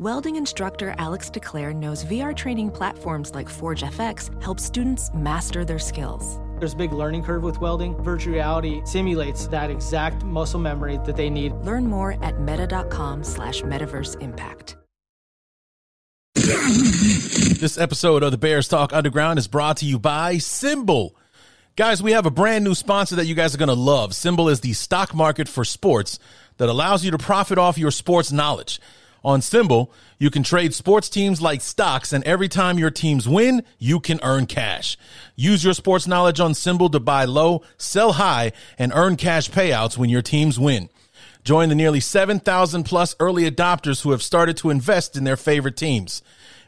Welding instructor Alex DeClaire knows VR training platforms like Forge FX help students master their skills. There's a big learning curve with welding. Virtual reality simulates that exact muscle memory that they need. Learn more at meta.com slash metaverse impact. This episode of the Bears Talk Underground is brought to you by SimBull. Guys, we have a brand new sponsor that you guys are going to love. SimBull is the stock market for sports that allows you to profit off your sports knowledge. On SimBull, you can trade sports teams like stocks, and every time your teams win, you can earn cash. Use your sports knowledge on SimBull to buy low, sell high, and earn cash payouts when your teams win. Join the nearly 7,000 plus early adopters who have started to invest in their favorite teams.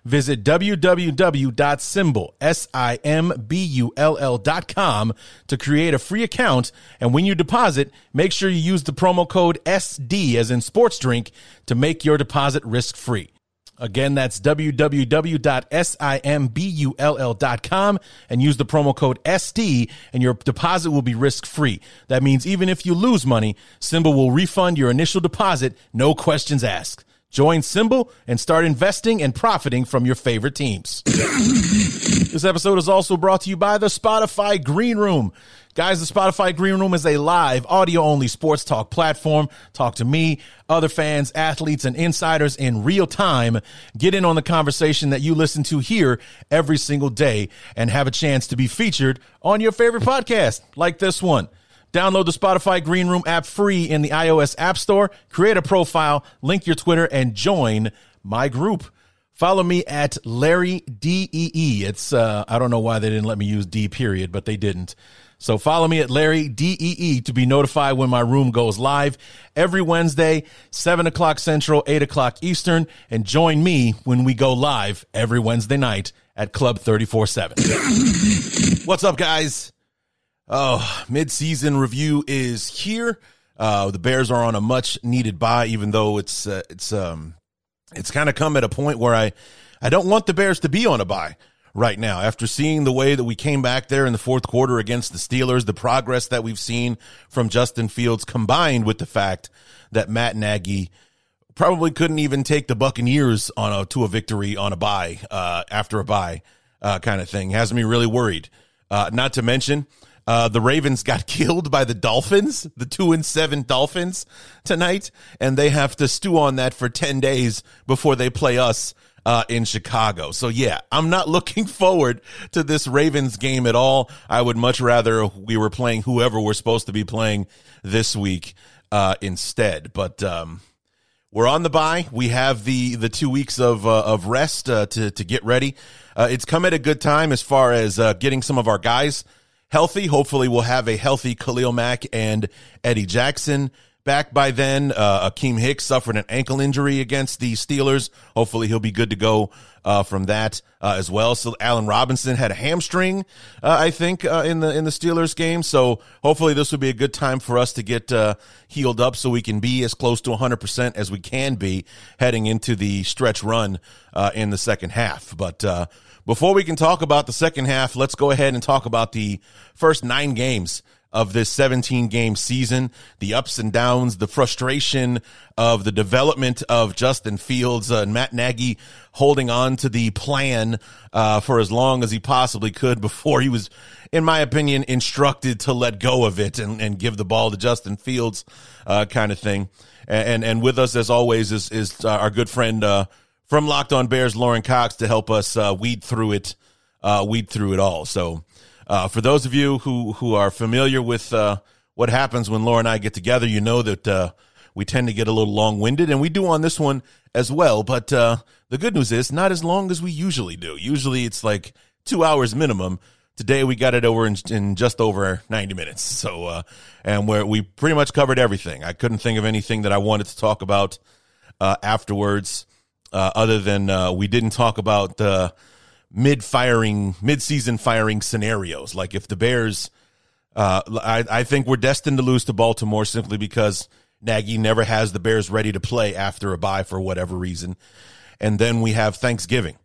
Visit www.simbull, S-I-M-B-U-L-L dot com to create a free account. And when you deposit, make sure you use the promo code SD as in sports drink to make your deposit risk free. Again, that's www.simbull.com and use the promo code SD and your deposit will be risk free. That means even if you lose money, SimBull will refund your initial deposit, no questions asked. Join SimBull and start investing and profiting from your favorite teams. this episode is also brought to you by the Spotify Green Room. Guys, the Spotify Green Room is a live audio only sports talk platform. Talk to me, other fans, athletes, and insiders in real time. Get in on the conversation that you listen to here every single day and have a chance to be featured on your favorite podcast like this one. Download the Spotify Green Room app free in the iOS App Store. Create a profile, link your Twitter, and join my group. Follow me at Larry DEE. It's, uh, I don't know why they didn't let me use D period, but they didn't. So follow me at Larry DEE to be notified when my room goes live every Wednesday, 7 o'clock Central, 8 o'clock Eastern, and join me when we go live every Wednesday night at Club 34 7. What's up, guys? Oh, mid-season review is here. Uh, the Bears are on a much needed bye, even though it's, uh, it's, um, it's kind of come at a point where I, I don't want the Bears to be on a bye right now. After seeing the way that we came back there in the fourth quarter against the Steelers, the progress that we've seen from Justin Fields combined with the fact that Matt Nagy probably couldn't even take the Buccaneers on a, to a victory on a bye uh, after a bye uh, kind of thing has me really worried. Uh, not to mention, uh, the Ravens got killed by the Dolphins, the two and seven Dolphins tonight, and they have to stew on that for 10 days before they play us uh, in Chicago. So yeah, I'm not looking forward to this Ravens game at all. I would much rather we were playing whoever we're supposed to be playing this week uh, instead. But um, we're on the bye. We have the the two weeks of uh, of rest uh, to to get ready. Uh, it's come at a good time as far as uh, getting some of our guys healthy. Hopefully, we'll have a healthy Khalil Mack and Eddie Jackson back by then. Uh, Akiem Hicks suffered an ankle injury against the Steelers. Hopefully, he'll be good to go uh, from that uh, as well. So Allen Robinson had a hamstring, uh, I think, uh, in the in the Steelers game. So hopefully, this will be a good time for us to get uh, healed up, so we can be as close to 100 percent as we can be heading into the stretch run uh in the second half. But uh before we can talk about the second half, let's go ahead and talk about the first nine games of this 17 game season, the ups and downs, the frustration of the development of Justin Fields uh, and Matt Nagy holding on to the plan uh, for as long as he possibly could before he was, in my opinion, instructed to let go of it and, and give the ball to Justin Fields, uh, kind of thing. And, and with us, as always, is, is our good friend, uh, from Locked On Bears, Lorin Cox, to help us uh, weed through it, uh, weed through it all. So, uh, for those of you who who are familiar with uh, what happens when Laura and I get together, you know that uh, we tend to get a little long winded, and we do on this one as well. But uh, the good news is, not as long as we usually do. Usually, it's like two hours minimum. Today we got it over in, in just over 90 minutes. So, and where we pretty much covered everything. I couldn't think of anything that I wanted to talk about afterwards uh, other than uh, we didn't talk about mid firing, mid season firing scenarios. Like if the Bears, uh, I, I think we're destined to lose to Baltimore simply because Nagy never has the Bears ready to play after a bye for whatever reason. And then we have Thanksgiving.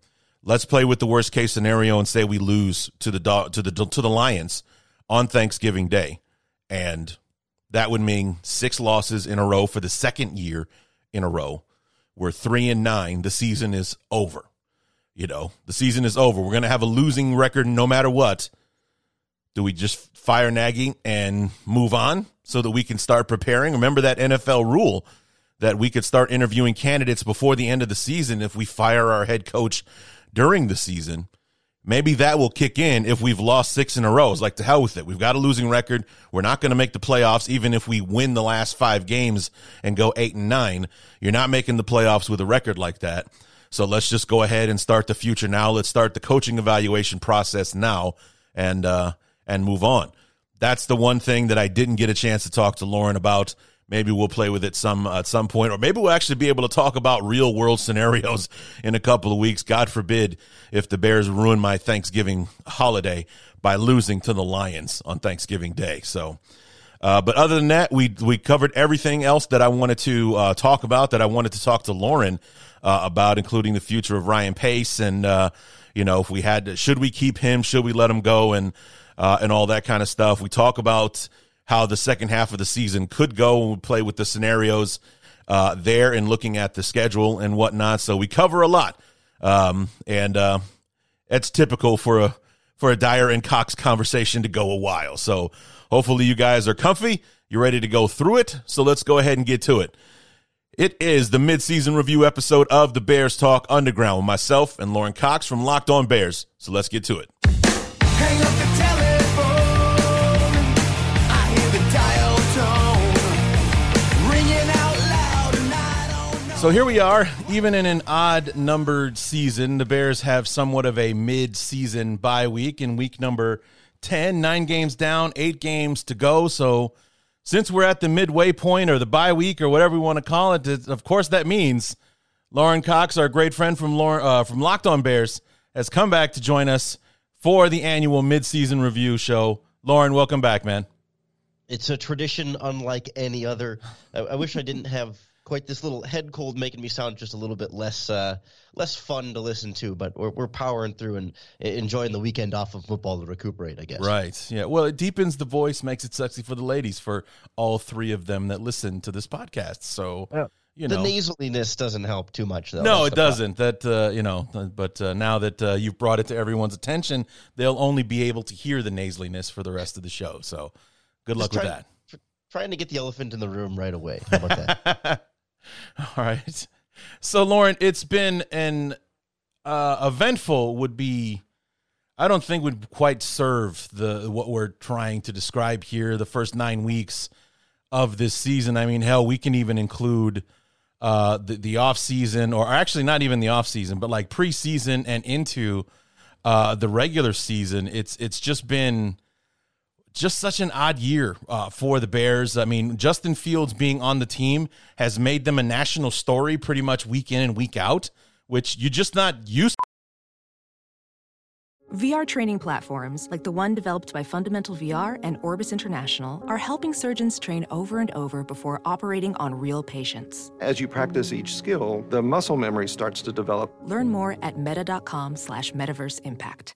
Let's play with the worst case scenario and say we lose to the to the to the Lions on Thanksgiving Day, and that would mean six losses in a row for the second year in a row we're three and nine. The season is over. You know, the season is over. We're going to have a losing record no matter what. Do we just fire Nagy and move on so that we can start preparing? Remember that NFL rule that we could start interviewing candidates before the end of the season if we fire our head coach during the season. Maybe that will kick in if we've lost six in a row. It's like to hell with it. We've got a losing record. We're not going to make the playoffs, even if we win the last five games and go eight and nine. You're not making the playoffs with a record like that. So let's just go ahead and start the future now. Let's start the coaching evaluation process now and uh and move on. That's the one thing that I didn't get a chance to talk to Lorin about maybe we'll play with it some at some point, or maybe we'll actually be able to talk about real world scenarios in a couple of weeks. God forbid if the Bears ruin my Thanksgiving holiday by losing to the Lions on Thanksgiving Day. So, uh, but other than that, we we covered everything else that I wanted to uh, talk about. That I wanted to talk to Lorin uh, about, including the future of Ryan Pace, and uh, you know, if we had, to, should we keep him? Should we let him go? And uh, and all that kind of stuff. We talk about how the second half of the season could go and we play with the scenarios uh, there and looking at the schedule and whatnot. So we cover a lot, um, and uh, it's typical for a for a Dyer and Cox conversation to go a while. So hopefully you guys are comfy. You're ready to go through it. So let's go ahead and get to it. It is the midseason review episode of the Bears Talk Underground with myself and Lorin Cox from Locked On Bears. So let's get to it. So here we are, even in an odd numbered season, the Bears have somewhat of a mid season bye week in week number 10, nine games down, eight games to go. So since we're at the midway point or the bye week or whatever we want to call it, of course that means Lorin Cox, our great friend from Lorin, uh, from Locked On Bears, has come back to join us for the annual midseason review show. Lorin, welcome back, man. It's a tradition unlike any other. I, I wish I didn't have quite this little head cold making me sound just a little bit less uh, less fun to listen to. But we're, we're powering through and enjoying the weekend off of football to recuperate, I guess. Right. Yeah. Well, it deepens the voice, makes it sexy for the ladies, for all three of them that listen to this podcast. So. Yeah. You know. The nasaliness doesn't help too much, though. No, it doesn't. That uh, you know, but uh, now that uh, you've brought it to everyone's attention, they'll only be able to hear the nasaliness for the rest of the show. So, good luck with that. Trying to get the elephant in the room right away. How about that? All right. So, Lorin, it's been an uh, eventful would be. I don't think would quite serve the what we're trying to describe here. The first nine weeks of this season. I mean, hell, we can even include uh, the the off season, or actually not even the off season, but like preseason and into uh, the regular season. It's it's just been just such an odd year uh, for the Bears. I mean, Justin Fields being on the team has made them a national story pretty much week in and week out, which you're just not used to. VR training platforms like the one developed by Fundamental VR and Orbis International are helping surgeons train over and over before operating on real patients. As you practice each skill, the muscle memory starts to develop. Learn more at meta.com slash metaverse impact.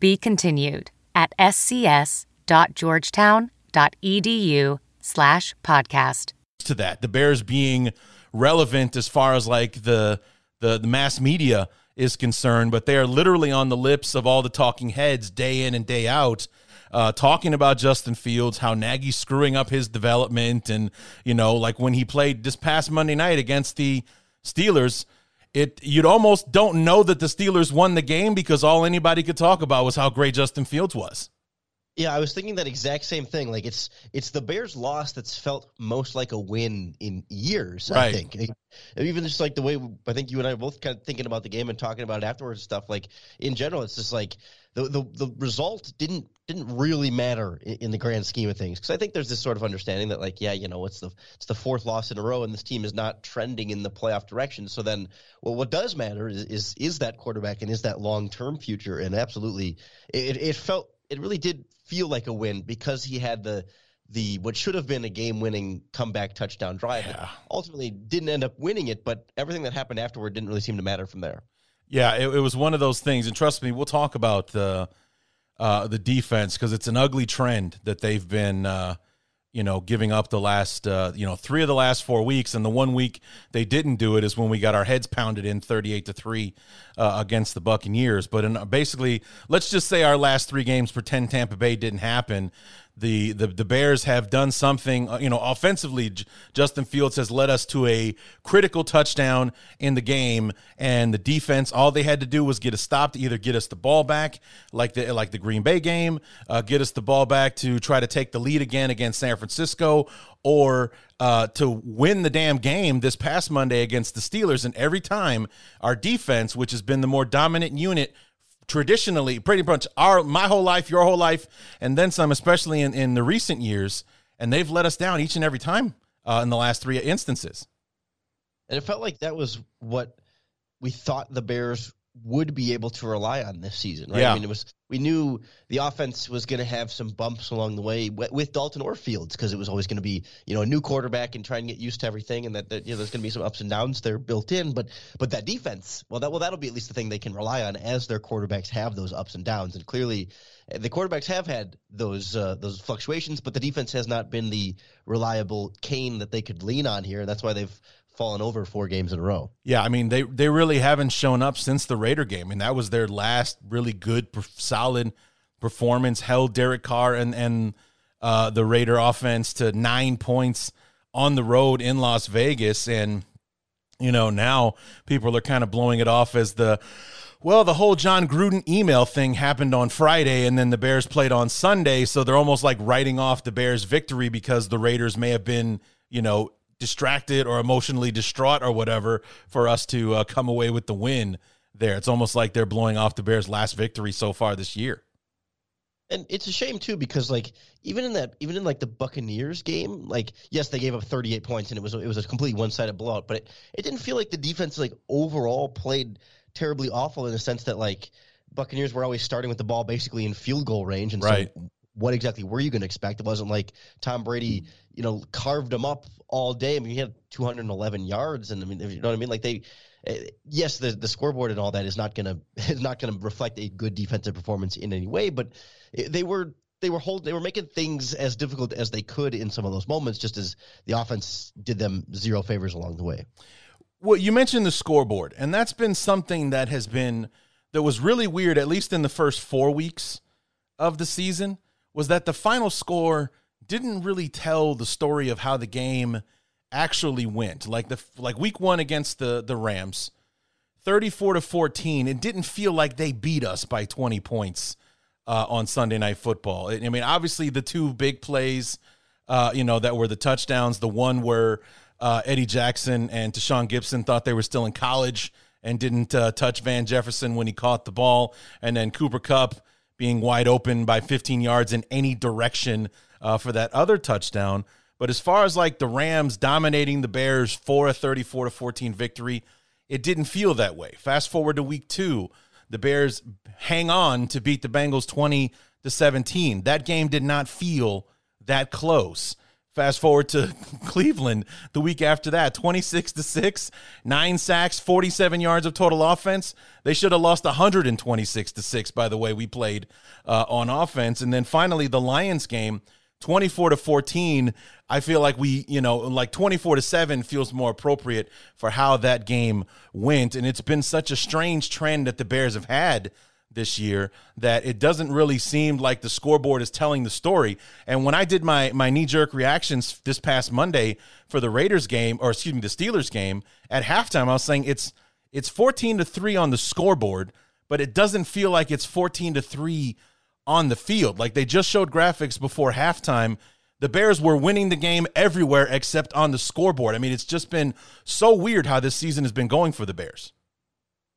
be continued at scs.georgetown.edu slash podcast. To that, the Bears being relevant as far as like the, the, the mass media is concerned, but they are literally on the lips of all the talking heads day in and day out. Uh, talking about Justin Fields, how Nagy's screwing up his development, and you know, like when he played this past Monday night against the Steelers, it you'd almost don't know that the Steelers won the game because all anybody could talk about was how great Justin Fields was. Yeah, I was thinking that exact same thing. Like it's it's the Bears' loss that's felt most like a win in years. Right. I think even just like the way I think you and I are both kind of thinking about the game and talking about it afterwards and stuff. Like in general, it's just like the the, the result didn't didn't really matter in, in the grand scheme of things because I think there's this sort of understanding that like yeah you know it's the it's the fourth loss in a row and this team is not trending in the playoff direction. So then well what does matter is is, is that quarterback and is that long term future and absolutely it, it felt it really did feel like a win because he had the the what should have been a game-winning comeback touchdown drive. Yeah. Ultimately, didn't end up winning it, but everything that happened afterward didn't really seem to matter from there. Yeah, it, it was one of those things, and trust me, we'll talk about the uh, the defense because it's an ugly trend that they've been, uh, you know, giving up the last, uh, you know, three of the last four weeks, and the one week they didn't do it is when we got our heads pounded in thirty-eight to three uh, against the Buccaneers. But in, basically, let's just say our last three games, pretend Tampa Bay didn't happen. The, the the Bears have done something, uh, you know, offensively. J- Justin Fields has led us to a critical touchdown in the game, and the defense, all they had to do was get a stop to either get us the ball back, like the like the Green Bay game, uh, get us the ball back to try to take the lead again against San Francisco, or uh, to win the damn game this past Monday against the Steelers. And every time our defense, which has been the more dominant unit traditionally pretty much our my whole life your whole life and then some especially in, in the recent years and they've let us down each and every time uh, in the last three instances. And it felt like that was what we thought the Bears would be able to rely on this season, right? Yeah. I mean, it was we knew the offense was going to have some bumps along the way with, with Dalton or Fields because it was always going to be you know a new quarterback and trying to get used to everything, and that, that you know there's going to be some ups and downs there built in. But but that defense, well, that well that'll be at least the thing they can rely on as their quarterbacks have those ups and downs, and clearly uh, the quarterbacks have had those uh, those fluctuations, but the defense has not been the reliable cane that they could lean on here, and that's why they've fallen over four games in a row. yeah i mean they they really haven't shown up since the raider game. And that was their last really good solid performance held derek carr and and uh, the raider offense to nine points on the road in las vegas. And you know, now people are kind of blowing it off as the well, the whole Jon Gruden email thing happened on Friday and then the Bears played on Sunday, so they're almost like writing off the Bears victory because the Raiders may have been, you know, distracted or emotionally distraught or whatever for us to uh, come away with the win there. It's almost like they're blowing off the Bears' last victory so far this year. And it's a shame too because like even in that even in like the Buccaneers game, like yes they gave up 38 points and it was it was a complete one sided blowout, but it, it didn't feel like the defense like overall played terribly awful in the sense that like Buccaneers were always starting with the ball basically in field goal range and Right. so what exactly were you going to expect? It wasn't like Tom Brady, you know, carved them up all day. I mean, he had 211 yards, and I mean, you know what I mean? Like they, uh, yes, the the scoreboard and all that is not to is not to reflect a good defensive performance in any way, but they were they were hold they were making things as difficult as they could in some of those moments, just as the offense did them zero favors along the way. Well, you mentioned the scoreboard, and that's been something that has been that was really weird, at least in the first four weeks of the season, was that the final score didn't really tell the story of how the game actually went. Like the like week one against the the Rams, thirty four to fourteen. It didn't feel like they beat us by twenty points uh, on Sunday Night Football. I mean, obviously the two big plays, uh, you know, that were the touchdowns. The one where uh, Eddie Jackson and Tashaun Gipson thought they were still in college and didn't uh, touch Van Jefferson when he caught the ball, and then Cooper Kupp being wide open by 15 yards in any direction uh, for that other touchdown. But as far as like the Rams dominating the Bears for a 34 to 14 victory, it didn't feel that way. Fast forward to week two, the Bears hang on to beat the Bengals 20 to 17. That game did not feel that close. Fast forward to Cleveland the week after that, 26 to 6, 9 sacks, 47 yards of total offense. They should have lost 126 to 6 by the way we played uh, on offense. And then finally the Lions game, 24 to 14 i feel like we you know like 24 to 7 feels more appropriate for how that game went. And it's been such a strange trend that the bears have had this year that it doesn't really seem like the scoreboard is telling the story. And when i did my my knee jerk reactions this past monday for the raiders game or excuse me the steelers game at halftime i was saying it's it's 14 to 3 on the scoreboard but it doesn't feel like it's 14 to 3 on the field. Like they just showed graphics before halftime. The Bears were winning the game everywhere except on the scoreboard. I mean, it's just been so weird how this season has been going for the Bears.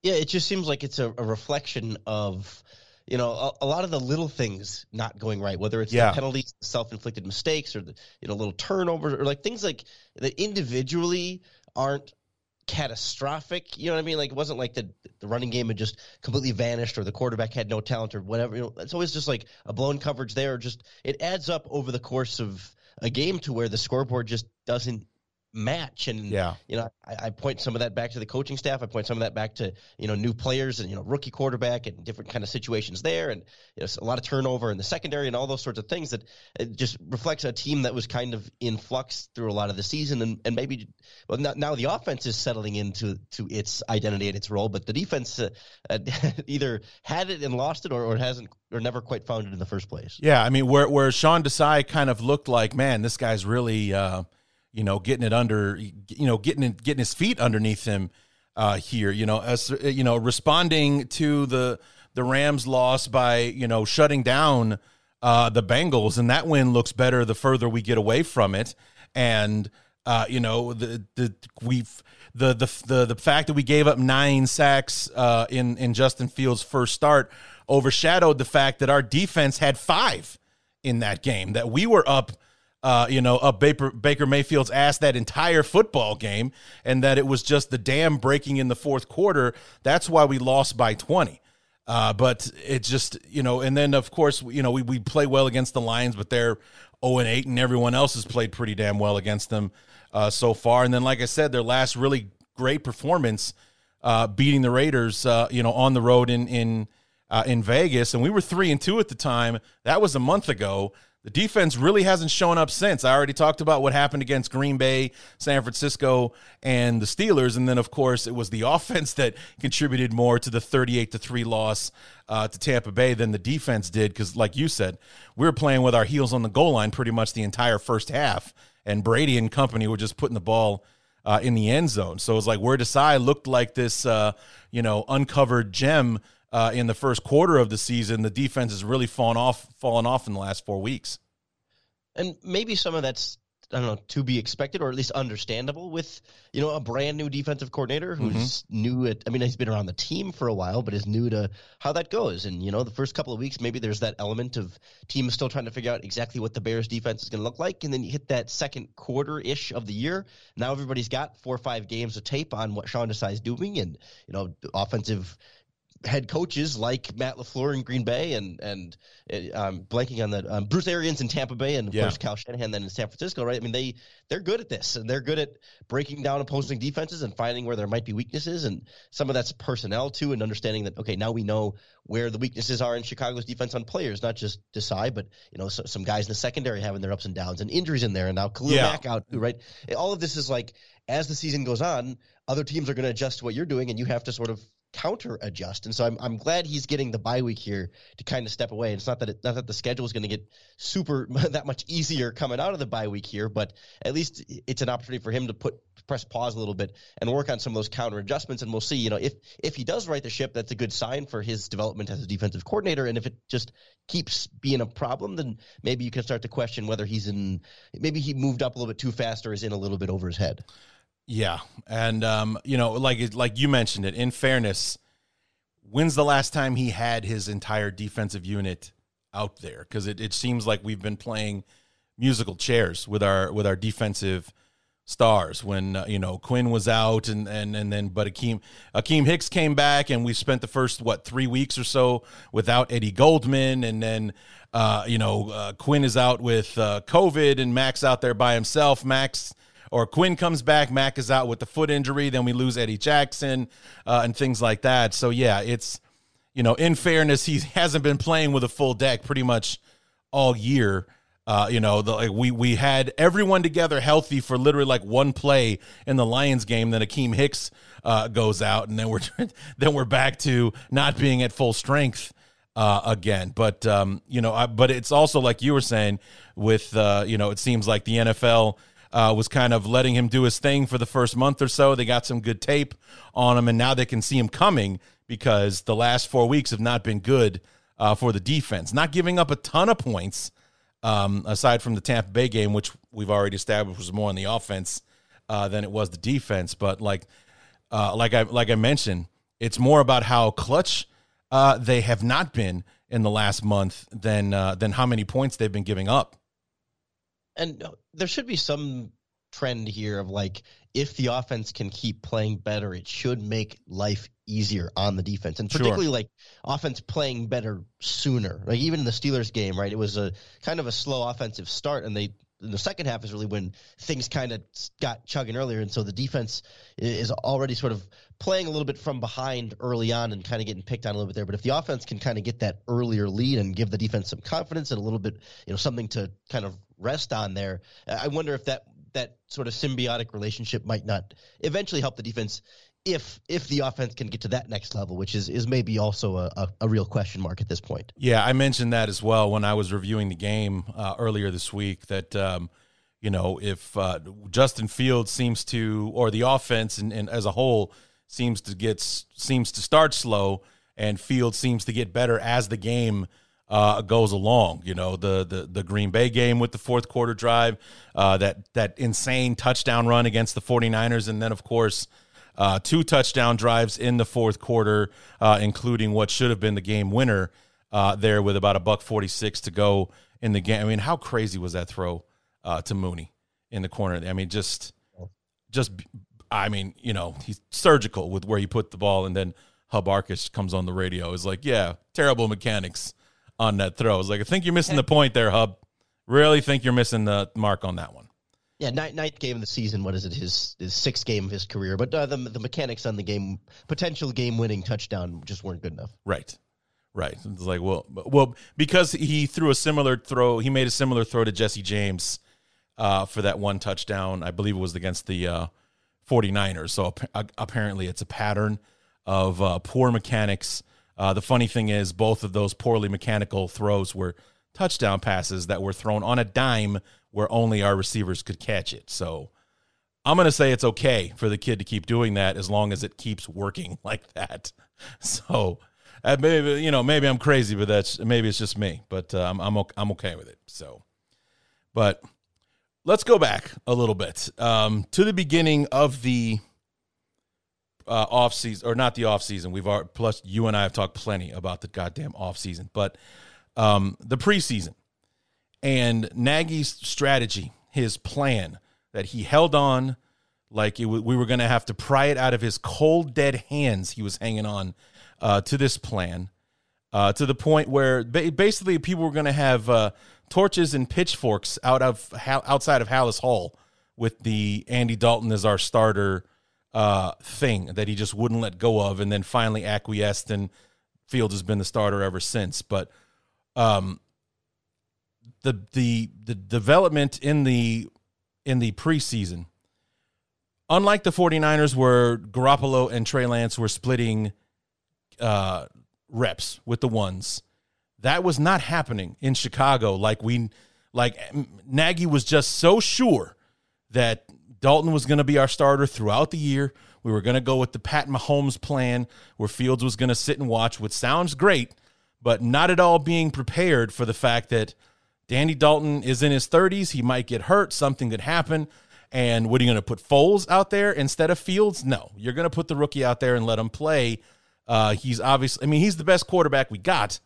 Yeah, it just seems like it's a, a reflection of you know a, a, lot of the little things not going right, whether it's yeah. the penalties, self-inflicted mistakes, or the you know little turnovers, or like things like that individually aren't catastrophic. You know what I mean? Like it wasn't like the the running game had just completely vanished or the quarterback had no talent or whatever. You know, it's always just like a blown coverage there. Just it adds up over the course of a game to where the scoreboard just doesn't match. And yeah, you know, I, I, point some of that back to the coaching staff. I point some of that back to you know new players and you know rookie quarterback and different kind of situations there, and you know, a lot of turnover in the secondary and all those sorts of things that it just reflects a team that was kind of in flux through a lot of the season, and, and maybe well now, now the offense is settling into to its identity and its role, but the defense uh, either had it and lost it or, or hasn't or never quite found it in the first place. Yeah, I mean where where Sean Desai kind of looked like, man, this guy's really. Uh, you know, getting it under, you know, getting it, getting his feet underneath him uh, here. You know, as you know, responding to the the Rams' loss by you know shutting down uh, the Bengals, and that win looks better the further we get away from it. And uh, you know, the the we've the the the the fact that we gave up nine sacks uh, in in Justin Fields' first start overshadowed the fact that our defense had five in that game. That we were up uh, you know, up Baker, Baker Mayfield's ass that entire football game, and that it was just the dam breaking in the fourth quarter. That's why we lost by 20. Uh, but it just, you know, and then of course, you know, we, we play well against the Lions, but they're 0 and 8, and everyone else has played pretty damn well against them uh, so far. And then, like I said, their last really great performance, uh, beating the Raiders, uh, you know, on the road in in uh, in Vegas, and we were three and two at the time. That was a month ago. The defense really hasn't shown up since. I already talked about what happened against Green Bay, San Francisco, and the Steelers, and then of course it was the offense that contributed more to the 38 to three loss uh, to Tampa Bay than the defense did. Because, like you said, we were playing with our heels on the goal line pretty much the entire first half, and Brady and company were just putting the ball. Uh, in the end zone, so it was like where Desai looked like this, uh, you know, uncovered gem uh, in the first quarter of the season, the defense has really fallen off, fallen off in the last four weeks. And maybe some of that's I don't know to be expected or at least understandable with you know a brand new defensive coordinator who's mm-hmm. new at I mean he's been around the team for a while but is new to how that goes and you know the first couple of weeks maybe there's that element of teams still trying to figure out exactly what the Bears defense is going to look like and then you hit that second quarter ish of the year now everybody's got four or five games of tape on what Sean Desai is doing and you know offensive head coaches like Matt LaFleur in Green Bay and and um, blanking on the um, Bruce Arians in Tampa Bay and of yeah. course Kyle Shanahan then in San Francisco, right? I mean they they're good at this and they're good at breaking down opposing defenses and finding where there might be weaknesses and some of that's personnel too and understanding that okay now we know where the weaknesses are in Chicago's defense on players, not just Desai, but you know so, some guys in the secondary having their ups and downs and injuries in there and now Khalil yeah. Mack out, right? All of this is like as the season goes on, other teams are going to adjust to what you're doing and you have to sort of counter adjust. And so I'm I'm glad he's getting the bye week here to kind of step away. And it's not that it, not that the schedule is going to get super that much easier coming out of the bye week here, but at least it's an opportunity for him to put press pause a little bit and work on some of those counter adjustments. And we'll see. You know, if if he does right the ship, that's a good sign for his development as a defensive coordinator. And if it just keeps being a problem, then maybe you can start to question whether he's in. Maybe he moved up a little bit too fast or is in a little bit over his head. Yeah, and um, you know, like like you mentioned it. In fairness, when's the last time he had his entire defensive unit out there? Because it, it seems like we've been playing musical chairs with our with our defensive stars when uh, you know Quinn was out and and and then but Akiem Akiem Hicks came back and we spent the first what 3 weeks or so without Eddie Goldman and then uh, you know uh, Quinn is out with uh, COVID and Mack's out there by himself Max or Quinn comes back, Mack is out with the foot injury, then we lose Eddie Jackson uh, and things like that. So yeah, it's you know, in fairness, he hasn't been playing with a full deck pretty much all year. Uh, you know, the, like we we had everyone together healthy for literally like one play in the Lions game. Then Akiem Hicks uh, goes out, and then we're then we're back to not being at full strength uh, again. But um, you know, I, but it's also like you were saying with uh, you know, it seems like the NFL uh, was kind of letting him do his thing for the first month or so. They got some good tape on him, and now they can see him coming because the last four weeks have not been good uh, for the defense. Not giving up a ton of points, um, aside from the Tampa Bay game, which we've already established was more on the offense uh, than it was the defense. But like, uh, like I like I mentioned, it's more about how clutch uh, they have not been in the last month than uh, than how many points they've been giving up. And there should be some trend here of like if the offense can keep playing better, it should make life easier on the defense, and particularly sure. like offense playing better sooner. Like even in the Steelers game, right? It was a kind of a slow offensive start, and they in the second half is really when things kind of got chugging earlier, and so the defense is already sort of playing a little bit from behind early on and kind of getting picked on a little bit there. But if the offense can kind of get that earlier lead and give the defense some confidence and a little bit, you know, something to kind of rest on there, I wonder if that that sort of symbiotic relationship might not eventually help the defense if if the offense can get to that next level, which is is maybe also a, a, a real question mark at this point. Yeah, I mentioned that as well when I was reviewing the game uh, earlier this week. That um, you know if uh, Justin Fields seems to, or the offense and, and as a whole seems to get seems to start slow, and Fields seems to get better as the game uh, goes along. You know, the, the the Green Bay game with the fourth quarter drive, uh, that that insane touchdown run against the 49ers, and then of course uh, two touchdown drives in the fourth quarter, uh, including what should have been the game winner uh, there with about a buck 46 to go in the game. I mean, how crazy was that throw uh, to Mooney in the corner? I mean, just just I mean, you know, he's surgical with where he put the ball, and then Hub Arkush comes on the radio. Is like, yeah, terrible mechanics on that throw. It's like, I think you're missing the point there, Hub. Really think you're missing the mark on that one. Yeah, ninth, ninth game of the season. What is it? His, his sixth game of his career. But uh, the the mechanics on the game, potential game winning touchdown, just weren't good enough. Right, right. It's like well, well, because he threw a similar throw. He made a similar throw to Jesse James uh, for that one touchdown. I believe it was against the uh, 49ers. So apparently, it's a pattern of uh, poor mechanics uh, the funny thing is, both of those poorly mechanical throws were touchdown passes that were thrown on a dime where only our receivers could catch it. So I'm going to say it's okay for the kid to keep doing that as long as it keeps working like that. So uh, maybe you know maybe I'm crazy, but that's maybe it's just me. But uh, I'm I'm I'm okay with it. So, but let's go back a little bit um, to the beginning of the uh, off season or not the off season. We've already, plus you and I have talked plenty about the goddamn off season, but um, the preseason and Nagy's strategy, his plan that he held on like it, we were going to have to pry it out of his cold dead hands. He was hanging on uh, to this plan uh, to the point where basically people were going to have uh, torches and pitchforks out of outside of Halas Hall with the Andy Dalton as our starter uh, thing that he just wouldn't let go of, and then finally acquiesced. And Fields has been the starter ever since. But um, the the the development in the in the preseason, unlike the 49ers where Garoppolo and Trey Lance were splitting uh, reps with the ones, that was not happening in Chicago. Like we like Nagy was just so sure that Dalton was going to be our starter throughout the year. We were going to go with the Pat Mahomes plan where Fields was going to sit and watch, which sounds great, but not at all being prepared for the fact that Danny Dalton is in his 30s. He might get hurt. Something could happen. And what are you going to put Foles out there instead of Fields? No, you're going to put the rookie out there and let him play. Uh, he's obviously, I mean, he's the best quarterback we got,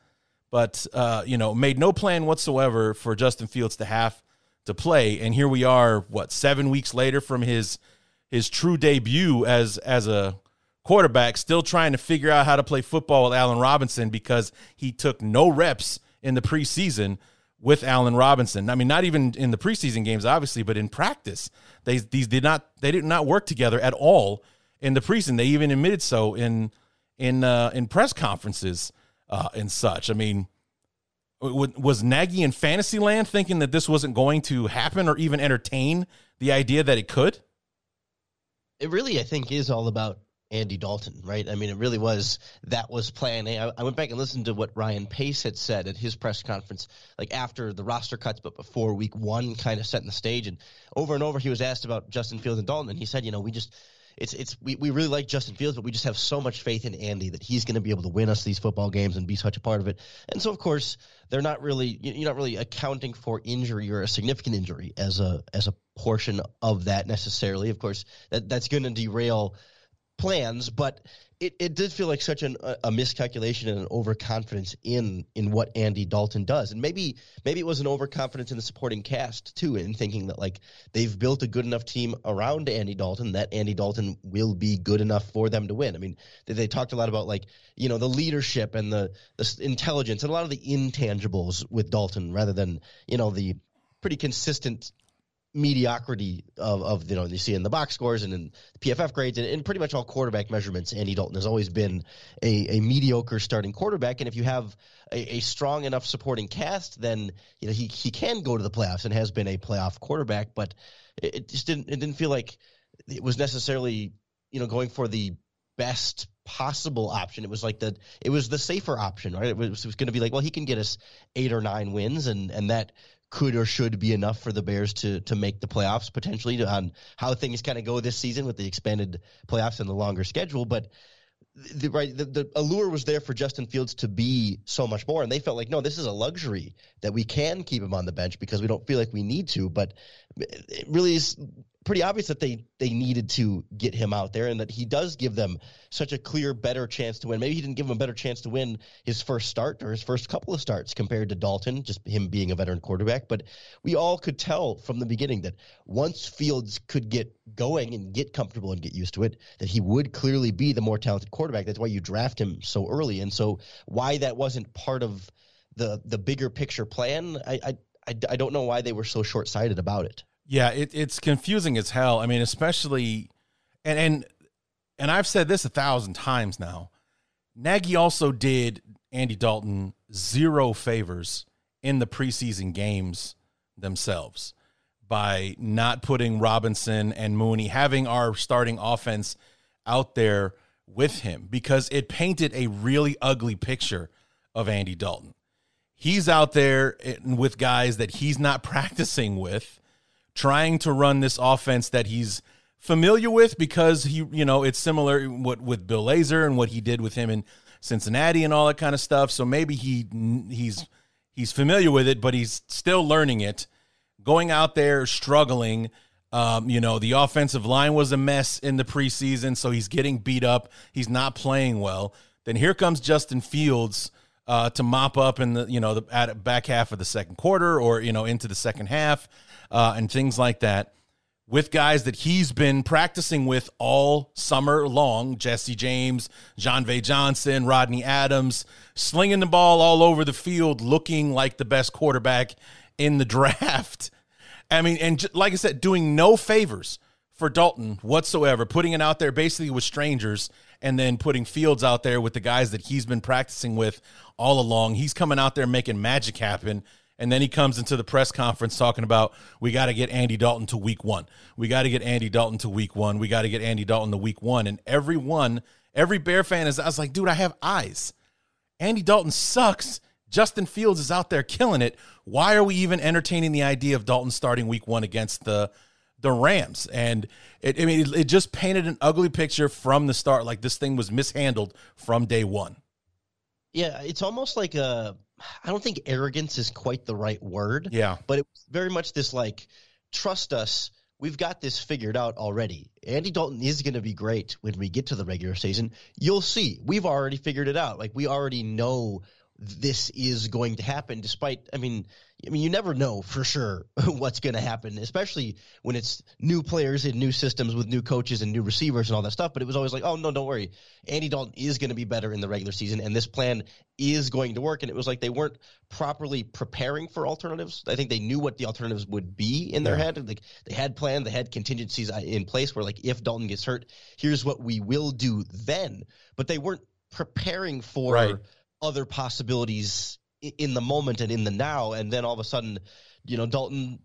but, uh, you know, made no plan whatsoever for Justin Fields to have to play. And here we are, what seven weeks later from his his true debut as as a quarterback, still trying to figure out how to play football with Allen Robinson because he took no reps in the preseason with Allen Robinson. I mean, not even in the preseason games, obviously, but in practice, they these did not they did not work together at all in the preseason. They even admitted so in in uh, in press conferences uh, and such. I mean, Uh, was Nagy in Fantasyland thinking that this wasn't going to happen or even entertain the idea that it could? It really, I think, is all about Andy Dalton, right? I mean, it really was that was plan I went back and listened to what Ryan Pace had said at his press conference, like after the roster cuts, but before week one, kind of setting the stage. And over and over, he was asked about Justin Fields and Dalton, and he said, you know, we just it's it's we, we really like Justin Fields, but we just have so much faith in Andy that he's going to be able to win us these football games and be such a part of it. And so, of course, they're not really you're not really accounting for injury or a significant injury as a as a portion of that necessarily. Of course, that that's going to derail plans, but it, it did feel like such an, a miscalculation and an overconfidence in in what Andy Dalton does, and maybe maybe it was an overconfidence in the supporting cast too, in thinking that like they've built a good enough team around Andy Dalton that Andy Dalton will be good enough for them to win. I mean, they, they talked a lot about like you know the leadership and the the intelligence and a lot of the intangibles with Dalton rather than you know the pretty consistent mediocrity of, of you know you see in the box scores and in PFF grades and in pretty much all quarterback measurements. Andy Dalton has always been a, a mediocre starting quarterback, and if you have a, a, strong enough supporting cast, then you know he he can go to the playoffs and has been a playoff quarterback. But it, it just didn't it didn't feel like it was necessarily you know going for the best possible option. It was like the it was the safer option, right? It was, it was going to be like, well, he can get us eight or nine wins, and and that could or should be enough for the Bears to to make the playoffs potentially on how things kind of go this season with the expanded playoffs and the longer schedule. But the right the, the allure was there for Justin Fields to be so much more, and they felt like no, this is a luxury that we can keep him on the bench because we don't feel like we need to. But it really is pretty obvious that they they needed to get him out there and that he does give them such a clear better chance to win. Maybe he didn't give them a better chance to win his first start or his first couple of starts compared to Dalton, just him being a veteran quarterback, but we all could tell from the beginning that once Fields could get going and get comfortable and get used to it, that he would clearly be the more talented quarterback. That's why you draft him so early. And so why that wasn't part of the the bigger picture plan, I I I, I don't know why they were so short sighted about it. Yeah, it, it's confusing as hell. I mean, especially, and and and I've said this a thousand times now. Nagy also did Andy Dalton zero favors in the preseason games themselves by not putting Robinson and Mooney, having our starting offense out there with him because it painted a really ugly picture of Andy Dalton. He's out there eh, with guys that he's not practicing with trying to run this offense that he's familiar with because he, you know, it's similar what with Bill Lazor and what he did with him in Cincinnati and all that kind of stuff. So maybe he he's he's familiar with it, but he's still learning it. Going out there struggling, um, you know, the offensive line was a mess in the preseason, so he's getting beat up. He's not playing well. Then here comes Justin Fields uh, to mop up in the you know the at back half of the second quarter or you know into the second half uh, and things like that with guys that he's been practicing with all summer long Jesse James, Jon'Vea Johnson, Rodney Adams, slinging the ball all over the field, looking like the best quarterback in the draft. I mean, and like I said, doing no favors for Dalton whatsoever, putting it out there basically with strangers and then putting Fields out there with the guys that he's been practicing with all along. He's coming out there making magic happen and then he comes into the press conference talking about we got to get Andy Dalton to week one. We got to get Andy Dalton to week one. We got to get Andy Dalton to week one. And everyone, every Bear fan is, I was like, dude, I have eyes. Andy Dalton sucks. Justin Fields is out there killing it. Why are we even entertaining the idea of Dalton starting week one against the the Rams? And it, I mean, it, it just painted an ugly picture from the start. Like this thing was mishandled from day one. Yeah, it's almost like a I don't think arrogance is quite the right word. Yeah. But it was very much this like, trust us, we've got this figured out already. Andy Dalton is going to be great when we get to the regular season. You'll see. We've already figured it out. Like we already know this is going to happen despite I mean I mean you never know for sure what's going to happen especially when it's new players in new systems with new coaches and new receivers and all that stuff. But it was always like oh no don't worry. Andy Dalton is going to be better in the regular season and this plan is going to work. And it was like they weren't properly preparing for alternatives. I think they knew what the alternatives would be in their yeah. head. Like they had planned they had contingencies uh, in place where like if Dalton gets hurt here's what we will do then. But they weren't preparing for right other possibilities in the moment and in the now, and then all of a sudden, you know, Dalton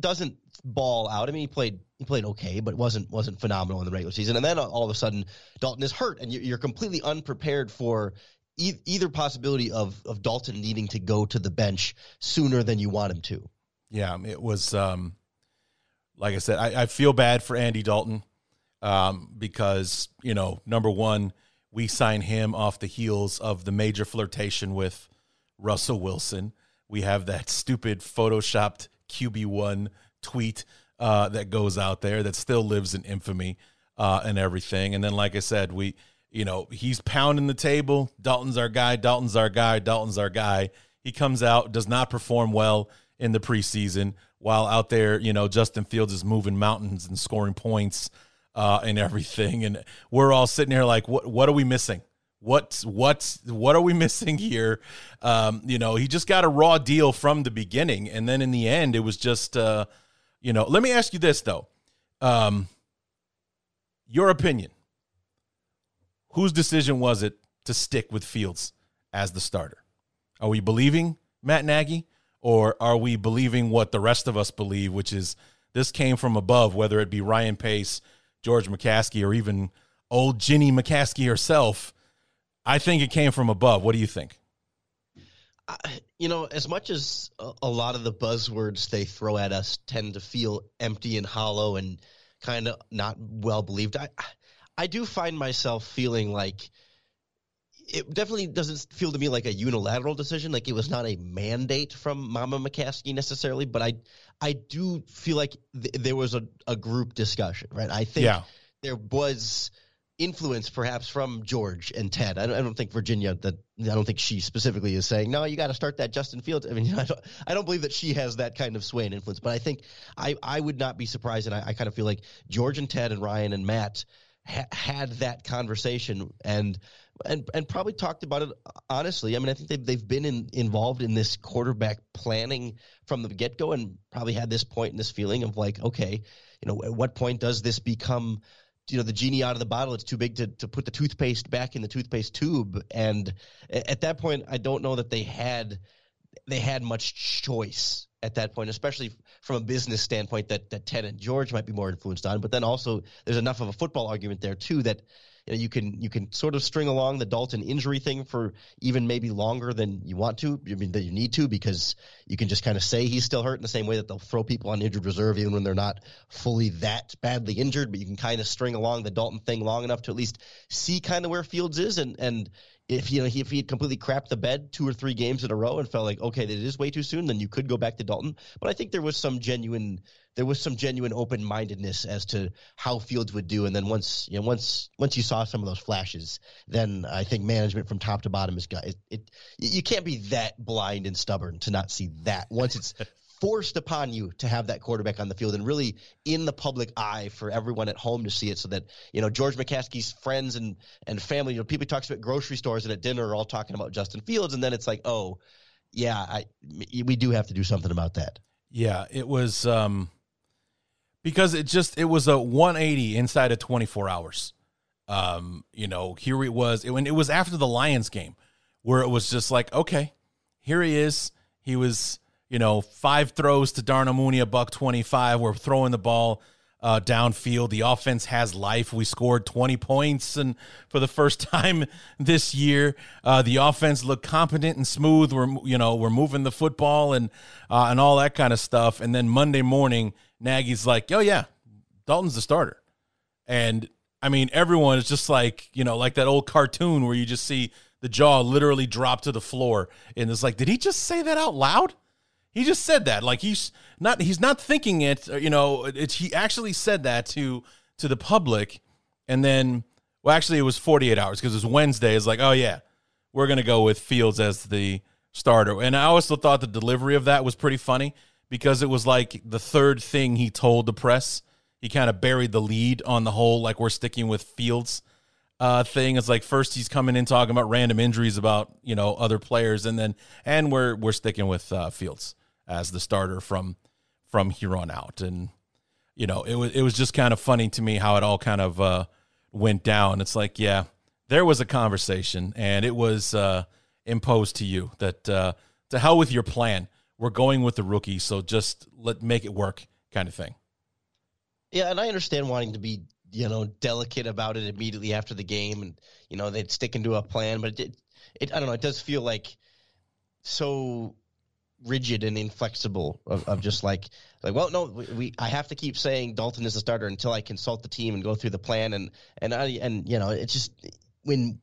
doesn't ball out. I mean, he played he played okay, but wasn't wasn't phenomenal in the regular season. And then all of a sudden, Dalton is hurt, and you're completely unprepared for either possibility of of Dalton needing to go to the bench sooner than you want him to. Yeah, it was. Um, like I said, I, I feel bad for Andy Dalton. um, because you know, number one, we sign him off the heels of the major flirtation with Russell Wilson. We have that stupid photoshopped QB one tweet uh, that goes out there that still lives in infamy uh, and everything. And then, like I said, we, you know, he's pounding the table. Dalton's our guy. Dalton's our guy. Dalton's our guy. He comes out, does not perform well in the preseason, while out there, you know, Justin Fields is moving mountains and scoring points uh, and everything. And we're all sitting here like, what? What are we missing? What's what's what are we missing here? Um, you know, he just got a raw deal from the beginning, and then in the end, it was just, uh, you know. Let me ask you this though, um, your opinion. Whose decision was it to stick with Fields as the starter? Are we believing Matt Nagy, or are we believing what the rest of us believe, which is this came from above, whether it be Ryan Pace, George McCaskey, or even old Ginny McCaskey herself? I think it came from above. What do you think? you know, as much as a, a lot of the buzzwords they throw at us tend to feel empty and hollow and kind of not well believed, I I do find myself feeling like it definitely doesn't feel to me like a unilateral decision. Like it was not a mandate from Mama McCaskey necessarily, but I I do feel like th- there was a, a group discussion, right? I think Yeah. there was influence perhaps from George and Ted. I don't, I don't think Virginia that I don't think she specifically is saying no. You got to start that Justin Fields. I mean, I don't, I don't believe that she has that kind of sway and influence. But I think I I would not be surprised, and I, I kind of feel like George and Ted and Ryan and Matt ha- had that conversation and. And, and probably talked about it honestly. I mean, I think they've they've been in, involved in this quarterback planning from the get go, and probably had this point and this feeling of like, okay, you know, at what point does this become you know the genie out of the bottle it's too big to, to put the toothpaste back in the toothpaste tube and at that point i don't know that they had they had much choice at that point especially from a business standpoint that that ted and george might be more influenced on but then also there's enough of a football argument there too that you, know, you can you can sort of string along the Dalton injury thing for even maybe longer than you want to, I mean that you need to, because you can just kind of say he's still hurt in the same way that they'll throw people on injured reserve even when they're not fully that badly injured. But you can kind of string along the Dalton thing long enough to at least see kind of where Fields is, and and if you know he, if he had completely crapped the bed two or three games in a row and felt like okay it is way too soon, then you could go back to Dalton. But I think there was some genuine there was some genuine open mindedness as to how Fields would do, and then once you know once once you saw some of those flashes, then I think management from top to bottom is got it. it you can't be that blind and stubborn to not see that once it's. Forced upon you to have that quarterback on the field and really in the public eye for everyone at home to see it, so that you know George McCaskey's friends and and family, you know, people he talks about grocery stores and at dinner are all talking about Justin Fields, and then it's like, oh, yeah, I, we do have to do something about that. Yeah, it was um because it just it was a 180 inside of 24 hours. Um, you know, here it was it, when it was after the Lions game where it was just like, okay, here he is. He was, you know, five throws to Darnell Mooney, a buck 25. We're throwing the ball uh, downfield. The offense has life. We scored 20 points, and for the first time this year, uh, the offense looked competent and smooth. We're you know we're moving the football and uh, and all that kind of stuff. And then Monday morning, Nagy's like, "Oh yeah, Dalton's the starter," and I mean everyone is just like you know like that old cartoon where you just see the jaw literally drop to the floor, and it's like, did he just say that out loud? He just said that. Like he's not he's not thinking it, you know, he actually said that to to the public and then well actually it was 48 hours because it was Wednesday. It's like, "Oh yeah, we're going to go with Fields as the starter." And I also thought the delivery of that was pretty funny because it was like the third thing he told the press. He kind of buried the lead on the whole like we're sticking with Fields uh, thing. It's like first he's coming in talking about random injuries about you know other players, and then and we're we're sticking with uh, Fields as the starter from from here on out. And you know it was it was just kind of funny to me how it all kind of uh, went down. It's like yeah, there was a conversation, and it was uh, imposed to you that uh, to hell with your plan. We're going with the rookie, so just let make it work, kind of thing. Yeah, and I understand wanting to be, you know, delicate about it immediately after the game, and you know they'd stick into a plan. But it, it, I don't know, it does feel like so rigid and inflexible of, of just like like well no we, we, I have to keep saying Dalton is a starter until I consult the team and go through the plan. And and I and you know it's just when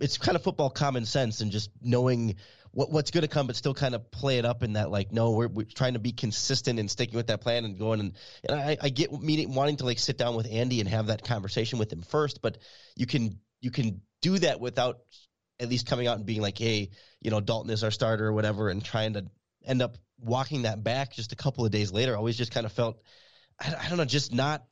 it's kind of football common sense and just knowing what what's going to come, but still kind of play it up in that like no, we're, we're trying to be consistent and sticking with that plan and going. And, and I, I get meeting wanting to like sit down with Andy and have that conversation with him first, but you can you can do that without at least coming out and being like, hey, you know, Dalton is our starter or whatever, and trying to end up walking that back just a couple of days later. I always just kind of felt, I, I don't know, just not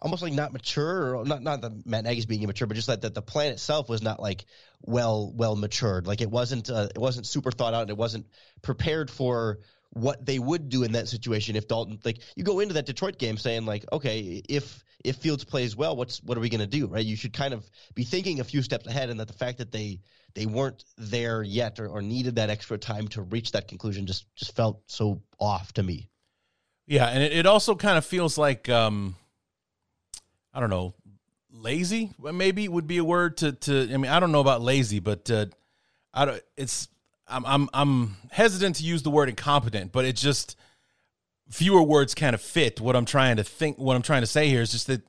almost like not mature or not not that Matt Nagy's being immature, but just that, that the plan itself was not like well well matured. Like it wasn't uh, it wasn't super thought out and it wasn't prepared for what they would do in that situation if Dalton like you go into that Detroit game saying like okay if if Fields plays well what's what are we going to do right you should kind of be thinking a few steps ahead and that the fact that they they weren't there yet or, or needed that extra time to reach that conclusion just just felt so off to me yeah and it, it also kind of feels like um I don't know, lazy maybe would be a word to to. I mean, I don't know about lazy, but uh, I don't. It's I'm I'm I'm hesitant to use the word incompetent, but it just fewer words kind of fit what I'm trying to think. What I'm trying to say here is just that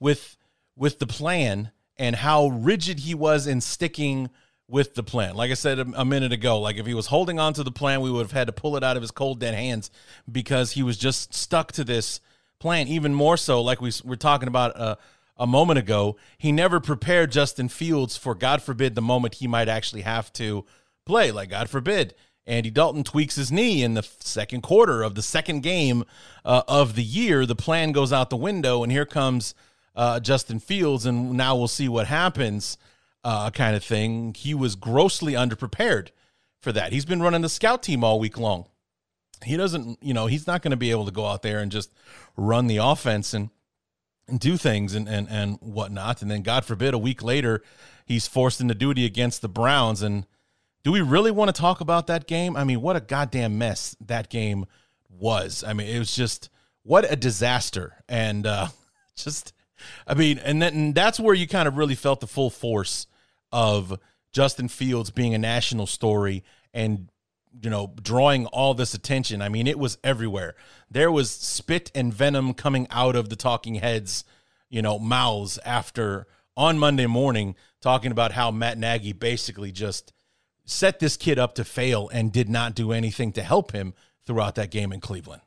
with with the plan and how rigid he was in sticking with the plan. Like I said a, a, minute ago, like if he was holding on to the plan, we would have had to pull it out of his cold dead hands because he was just stuck to this plan. Even more so, like we were talking about uh, a moment ago, he never prepared Justin Fields for, God forbid, the moment he might actually have to play. Like, God forbid, Andy Dalton tweaks his knee in the second quarter of the second game uh, of the year. The plan goes out the window, and here comes uh, Justin Fields, and now we'll see what happens, uh, kind of thing. He was grossly underprepared for that. He's been running the scout team all week long he doesn't, you know, he's not going to be able to go out there and just run the offense and, and do things and, and, and whatnot. And then, God forbid, a week later, he's forced into duty against the Browns. And do we really want to talk about that game? I mean, what a goddamn mess that game was. I mean, it was just what a disaster. And uh, just, I mean, and then and that's where you kind of really felt the full force of Justin Fields being a national story and you know, drawing all this attention. I mean, it was everywhere. There was spit and venom coming out of the talking heads, you know, mouths after on Monday morning talking about how Matt Nagy basically just set this kid up to fail and did not do anything to help him throughout that game in Cleveland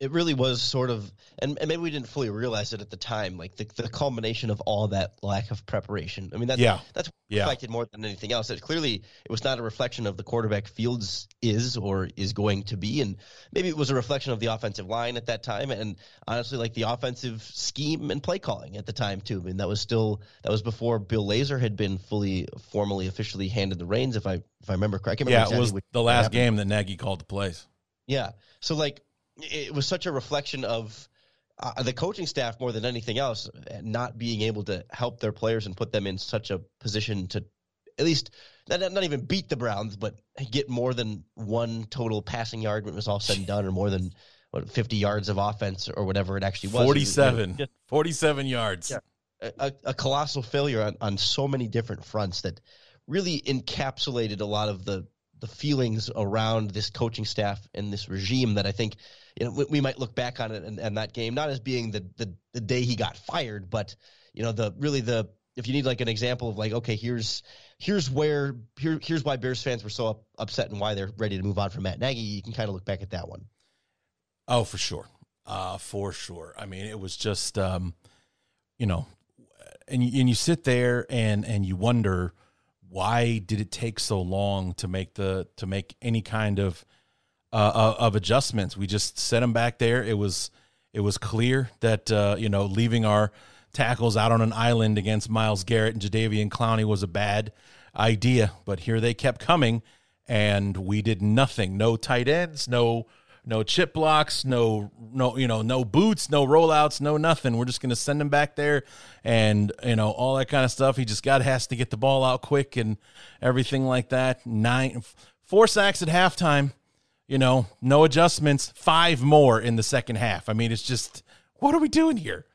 it really was sort of and, and, maybe we didn't fully realize it at the time like the, the culmination of all that lack of preparation. I mean that's yeah. that's yeah. reflected more than anything else. It clearly it was not a reflection of the quarterback fields is or is going to be and maybe it was a reflection of the offensive line at that time and honestly like the offensive scheme and play calling at the time too. I mean that was still that was before bill lazor had been fully formally officially handed the reins if i if i remember correctly yeah exactly it was the last game that nagy called the plays. Yeah. So like it was such a reflection of uh, the coaching staff more than anything else, not being able to help their players and put them in such a position to at least not, not even beat the Browns, but get more than one total passing yard when it was all said and done, or more than what, 50 yards of offense or whatever it actually was. 47. 47 yards. Yeah, a, a colossal failure on, on so many different fronts that really encapsulated a lot of the the feelings around this coaching staff and this regime that I think you know, we, we might look back on it and, and, that game not as being the, the the day he got fired, but you know the really the if you need like an example of like okay here's here's where here here's why Bears fans were so up, upset and why they're ready to move on from Matt Nagy. You can kind of look back at that one. Oh, for sure, uh, for sure. I mean, it was just um, you know, and you, and you sit there and and you wonder why did it take so long to make the to make any kind of uh, uh, of adjustments? We just set them back there. It was it was clear that uh, you know leaving our tackles out on an island against Myles Garrett and Jadeveon Clowney was a bad idea, but here they kept coming, and we did nothing. No tight ends, no no chip blocks, no no you know no boots, no rollouts, no nothing. We're just going to send him back there, and you know all that kind of stuff. He just got has to get the ball out quick and everything like that. Nine four sacks at halftime. You know, no adjustments. Five more in the second half. I mean, it's just what are we doing here?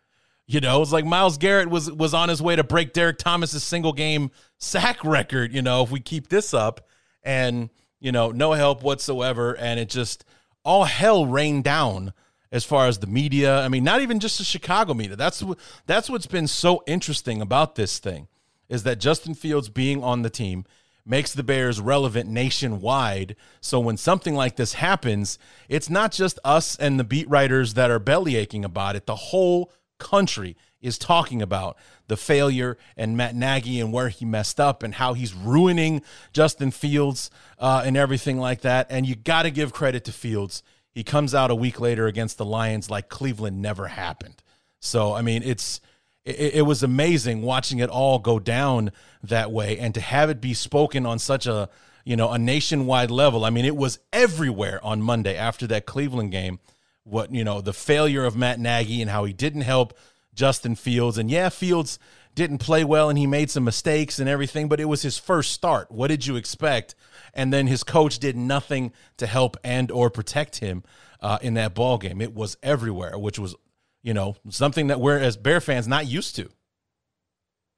You know, it's like Myles Garrett was was on his way to break Derrick Thomas's single game sack record. You know, if we keep this up and you know, no help whatsoever. And it just all hell rained down as far as the media. I mean, not even just the Chicago media. That's that's what's been so interesting about this thing is that Justin Fields being on the team makes the Bears relevant nationwide. So when something like this happens, it's not just us and the beat writers that are belly aching about it. The whole country is talking about the failure and Matt Nagy and where he messed up and how he's ruining Justin Fields uh, and everything like that. And you got to give credit to Fields. He comes out a week later against the Lions like Cleveland never happened. So I mean, it's it, it was amazing watching it all go down that way, and to have it be spoken on such a you know a nationwide level. I mean, it was everywhere on Monday after that Cleveland game. What you know, the failure of Matt Nagy and how he didn't help Justin Fields. And yeah, Fields didn't play well and he made some mistakes and everything, but it was his first start. What did you expect? And then his coach did nothing to help and or protect him uh, in that ball game. It was everywhere, which was, you know, something that we're as Bear fans not used to.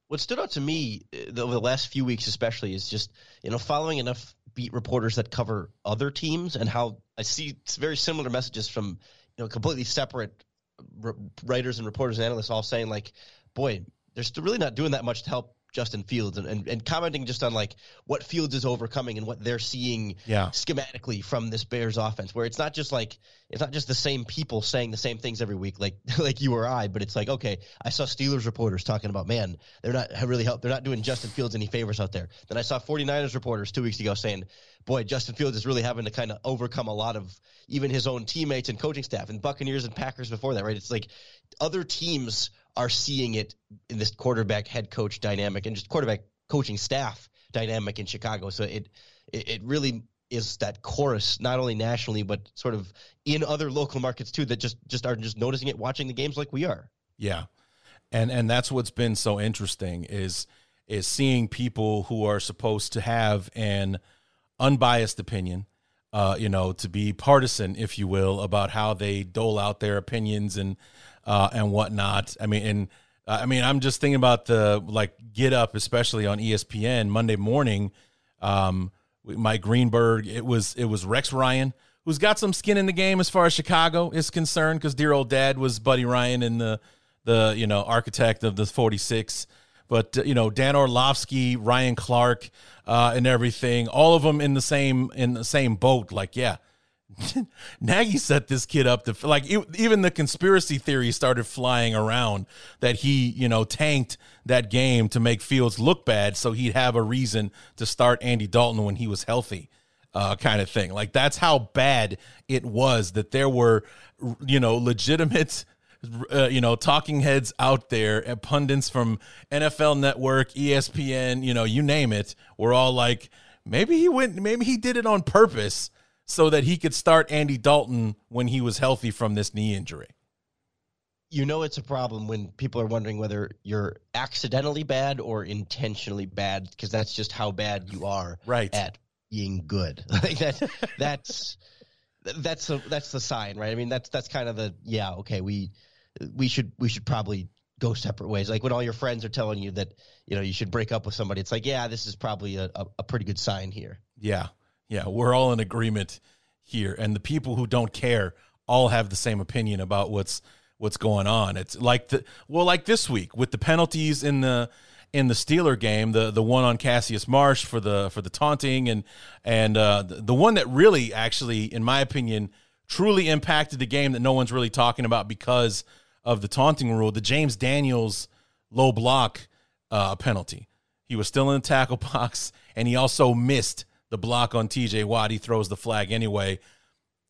What stood out to me uh, over the last few weeks, especially, is just you know following enough beat reporters that cover other teams and how I see very similar messages from you know completely separate writers and reporters and analysts all saying like, boy, they're still really not doing that much to help Justin Fields and, and, and, commenting just on like what Fields is overcoming and what they're seeing yeah. schematically from this Bears offense, where it's not just like it's not just the same people saying the same things every week, like like you or I, but it's like okay, I saw Steelers reporters talking about man, they're not really help, they're not doing Justin Fields any favors out there. Then I saw 49ers reporters two weeks ago saying, boy, Justin Fields is really having to kind of overcome a lot of even his own teammates and coaching staff, and Buccaneers and Packers before that, right? It's like other teams are seeing it in this quarterback head coach dynamic and just quarterback coaching staff dynamic in Chicago. So it it, really is that chorus not only nationally but sort of in other local markets too that just just are just noticing it watching the games like we are. Yeah. And and that's what's been so interesting is is seeing people who are supposed to have an unbiased opinion uh, you know, to be partisan, if you will, about how they dole out their opinions and uh, and whatnot. I mean, and uh, I mean, I'm just thinking about the like get up, especially on ESPN Monday morning. Um, Mike Greenberg, it was it was Rex Ryan who's got some skin in the game as far as Chicago is concerned, because dear old dad was Buddy Ryan and the the you know architect of the 46. But you know Dan Orlovsky, Ryan Clark, uh, and everything, all of them in the same in the same boat. Like, yeah, Nagy set this kid up to like even the conspiracy theory started flying around that he, you know, tanked that game to make Fields look bad so he'd have a reason to start Andy Dalton when he was healthy. Uh, kind of thing. Like that's how bad it was that there were, you know, legitimate, uh, you know, talking heads out there, and pundits from NFL Network, ESPN, you know, you name it, were all like, maybe he went, maybe he did it on purpose so that he could start Andy Dalton when he was healthy from this knee injury. You know it's a problem when people are wondering whether you're accidentally bad or intentionally bad because that's just how bad you are right. at being good. like that that's that's the that's the sign, right? I mean that's that's kind of the yeah, okay, we we should we should probably go separate ways. Like when all your friends are telling you that, you know, you should break up with somebody, it's like, yeah, this is probably a, a, a pretty good sign here. Yeah. Yeah, we're all in agreement here, and the people who don't care all have the same opinion about what's what's going on. It's like the well, like this week with the penalties in the in the Steeler game, the the one on Cassius Marsh for the for the taunting, and and uh, the, the one that really actually, in my opinion, truly impacted the game that no one's really talking about because of the taunting rule, the James Daniels low block uh, penalty. He was still in the tackle box, and he also missed the block on TJ Watt. He throws the flag anyway.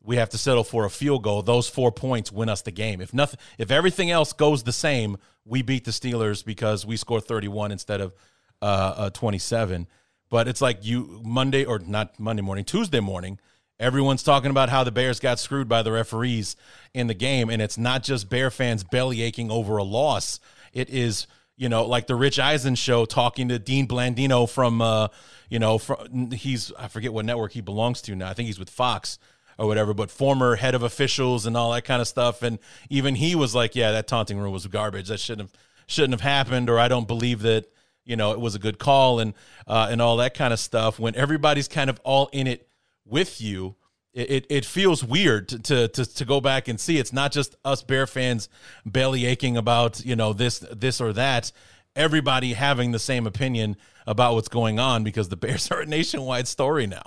We have to settle for a field goal. Those four points win us the game. If nothing, if everything else goes the same, we beat the Steelers because we score 31 instead of uh, uh, 27. But it's like you Monday or not Monday morning, Tuesday morning. Everyone's talking about how the Bears got screwed by the referees in the game, and it's not just Bear fans belly aching over a loss. It is you know, like the Rich Eisen show talking to Dean Blandino from, uh, you know, from he's I forget what network he belongs to now. I think he's with Fox or whatever, but former head of officials and all that kind of stuff. And even he was like, "Yeah, that taunting rule was garbage. That shouldn't have shouldn't have happened." Or I don't believe that you know it was a good call and uh, and all that kind of stuff. When everybody's kind of all in it with you, it, it, feels weird to, to, to to go back and see. It's not just us Bear fans belly aching about you know this this or that. Everybody having the same opinion about what's going on because the Bears are a nationwide story now.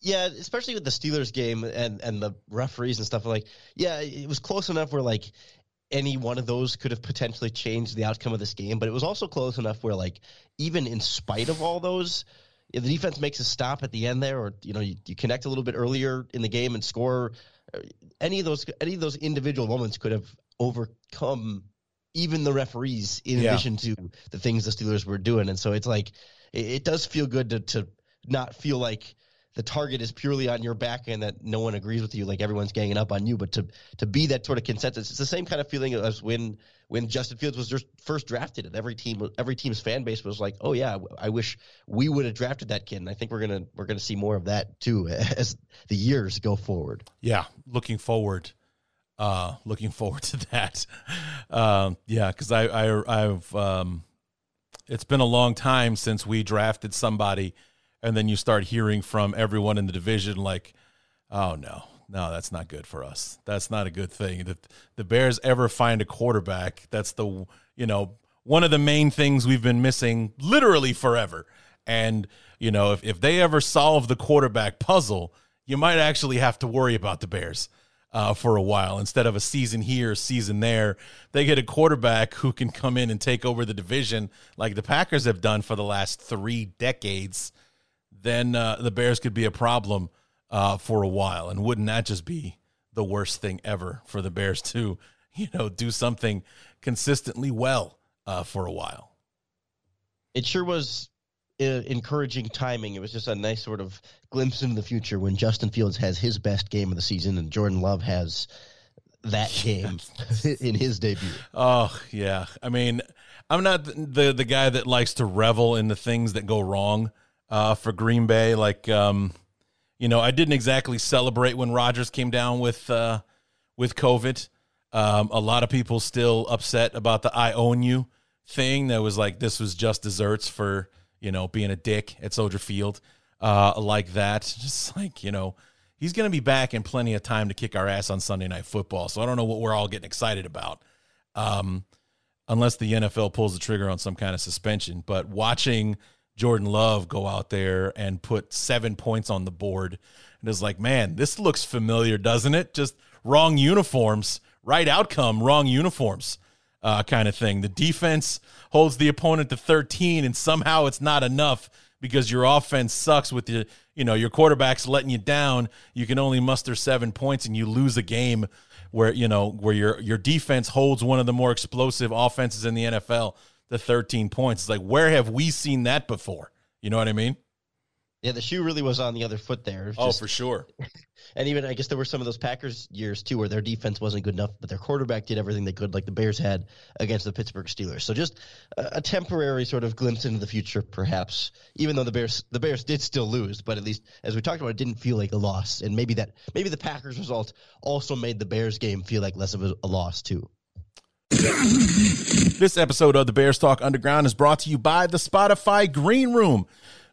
Yeah, especially with the Steelers game and and the referees and stuff like. Yeah, it was close enough where like any one of those could have potentially changed the outcome of this game, but it was also close enough where like even in spite of all those, if the defense makes a stop at the end there, or you know you, you connect a little bit earlier in the game and score, uh, any of those any of those individual moments could have overcome even the referees in yeah. addition to the things the Steelers were doing, and so it's like it, it does feel good to to not feel like the target is purely on your back and that no one agrees with you, like everyone's ganging up on you. But to to be that sort of consensus, it's the same kind of feeling as when when Justin Fields was just first drafted, and every team every team's fan base was like, "Oh yeah, I wish we would have drafted that kid." And I think we're gonna we're gonna see more of that too as the years go forward. Yeah, looking forward. Uh, looking forward to that. Um, yeah, because I, I I've um, it's been a long time since we drafted somebody and then you start hearing from everyone in the division like, "Oh no, no, that's not good for us. That's not a good thing." That the Bears ever find a quarterback, that's the you know one of the main things we've been missing literally forever. And you know, if if they ever solve the quarterback puzzle, you might actually have to worry about the Bears. Uh, for a while instead of a season here, season there. They get a quarterback who can come in and take over the division like the Packers have done for the last three decades then uh, the Bears could be a problem uh, for a while. And wouldn't that just be the worst thing ever for the Bears to, you know, do something consistently well uh, for a while? It sure was uh, encouraging timing. It was just a nice sort of glimpse into the future when Justin Fields has his best game of the season and Jordan Love has that game in his debut. Oh yeah, I mean, I'm not the the guy that likes to revel in the things that go wrong uh, for Green Bay. Like, um, you know, I didn't exactly celebrate when Rodgers came down with uh, with COVID. Um, a lot of people still upset about the "I own you" thing. That was like this was just desserts for you know being a dick at Soldier Field, uh, like that. Just like you know, he's going to be back in plenty of time to kick our ass on Sunday Night Football. So I don't know what we're all getting excited about. Um, unless the NFL pulls the trigger on some kind of suspension. But watching Jordan Love go out there and put seven points on the board. And it's like, man, this looks familiar, doesn't it? Just wrong uniforms, right outcome, wrong uniforms, uh, kind of thing. The defense holds the opponent to 13, and somehow it's not enough because your offense sucks with the, you know, your quarterback's letting you down. You can only muster seven points and you lose a game where, you know, where your your defense holds one of the more explosive offenses in the NFL the 13 points. It's like, where have we seen that before? You know what I mean? Yeah, the shoe really was on the other foot there. Oh, for sure. and even I guess there were some of those Packers years too where their defense wasn't good enough, but their quarterback did everything they could, like the Bears had against the Pittsburgh Steelers. So just a, a temporary sort of glimpse into the future, perhaps. Even though the Bears the Bears did still lose, but at least as we talked about, it didn't feel like a loss. And maybe that maybe the Packers result also made the Bears game feel like less of a, a loss too. This episode of the Bears Talk Underground is brought to you by the Spotify Green Room.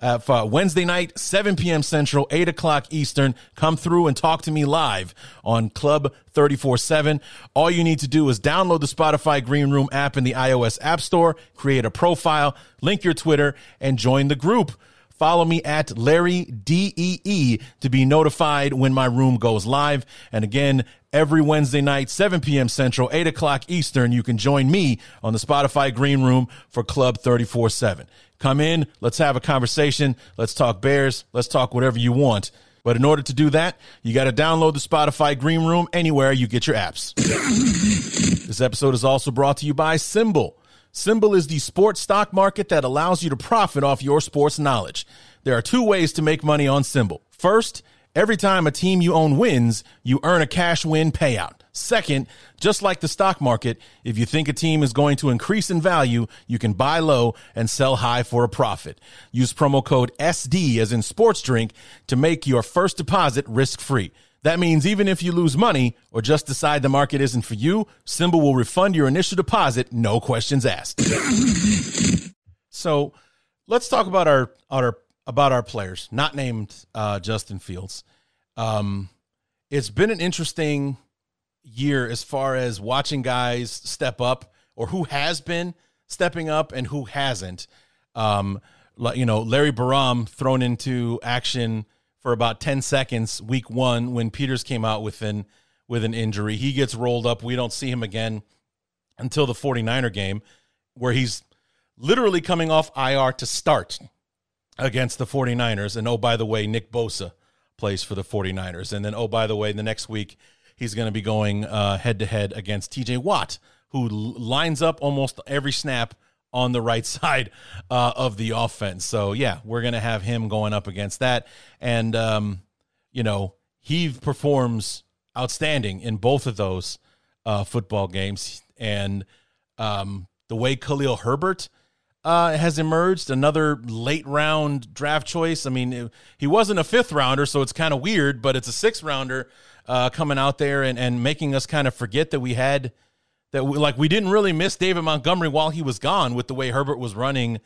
uh, for Wednesday night, 7 p.m. Central, 8 o'clock Eastern. Come through and talk to me live on Club 34 7. All you need to do is download the Spotify Green Room app in the iOS App Store, create a profile, link your Twitter, and join the group. Follow me at Larry DEE to be notified when my room goes live. And again, every Wednesday night, 7 p.m. Central, 8 o'clock Eastern, you can join me on the Spotify Green Room for Club 34 7. Come in, let's have a conversation, let's talk Bears, let's talk whatever you want. But in order to do that, you got to download the Spotify Green Room anywhere you get your apps. this episode is also brought to you by SimBull. SimBull is the sports stock market that allows you to profit off your sports knowledge. There are two ways to make money on SimBull. First, every time a team you own wins, you earn a cash win payout. Second, just like the stock market, if you think a team is going to increase in value, you can buy low and sell high for a profit. Use promo code SD as in sports drink to make your first deposit risk free. That means even if you lose money or just decide the market isn't for you, SimBull will refund your initial deposit, no questions asked. so let's talk about our, our about our players, not named uh, Justin Fields. Um, it's been an interesting year as far as watching guys step up or who has been stepping up and who hasn't. Um, you know, Larry Borom thrown into action for about 10 seconds week one when Peters came out with an, with an injury. He gets rolled up. We don't see him again until the 49er game where he's literally coming off IR to start against the 49ers. And oh, by the way, Nick Bosa plays for the 49ers. And then, oh, by the way, the next week he's going to be going head to head against TJ Watt, who lines up almost every snap on the right side uh, of the offense. So yeah, we're gonna have him going up against that, and um, you know he performs outstanding in both of those uh, football games, and um, the way Khalil Herbert. Uh, has emerged another late round draft choice. I mean, it, he wasn't a fifth rounder, so it's kind of weird, but it's a sixth rounder uh, coming out there and, and making us kind of forget that we had that we, like we didn't really miss David Montgomery while he was gone with the way Herbert was running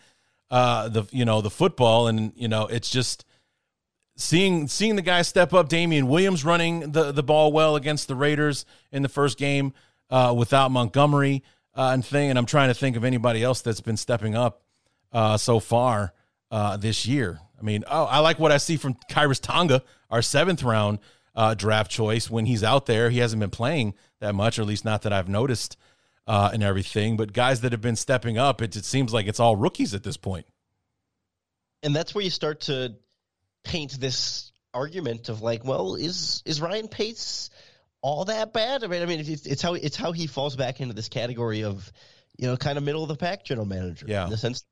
uh, the you know the football and you know it's just seeing seeing the guys step up. Damien Williams running the the ball well against the Raiders in the first game uh, without Montgomery uh, and thing. And I'm trying to think of anybody else that's been stepping up uh, so far uh, this year. I mean, oh, I like what I see from Khyiris Tonga, our seventh round uh, draft choice. When he's out there, he hasn't been playing that much, or at least not that I've noticed uh, and everything. But guys that have been stepping up, it, it seems like it's all rookies at this point. And that's where you start to paint this argument of like, well, is is Ryan Pace all that bad? I mean, I mean, it's, it's how it's how he falls back into this category of, you know, kind of middle of the pack general manager. Yeah. In the sense,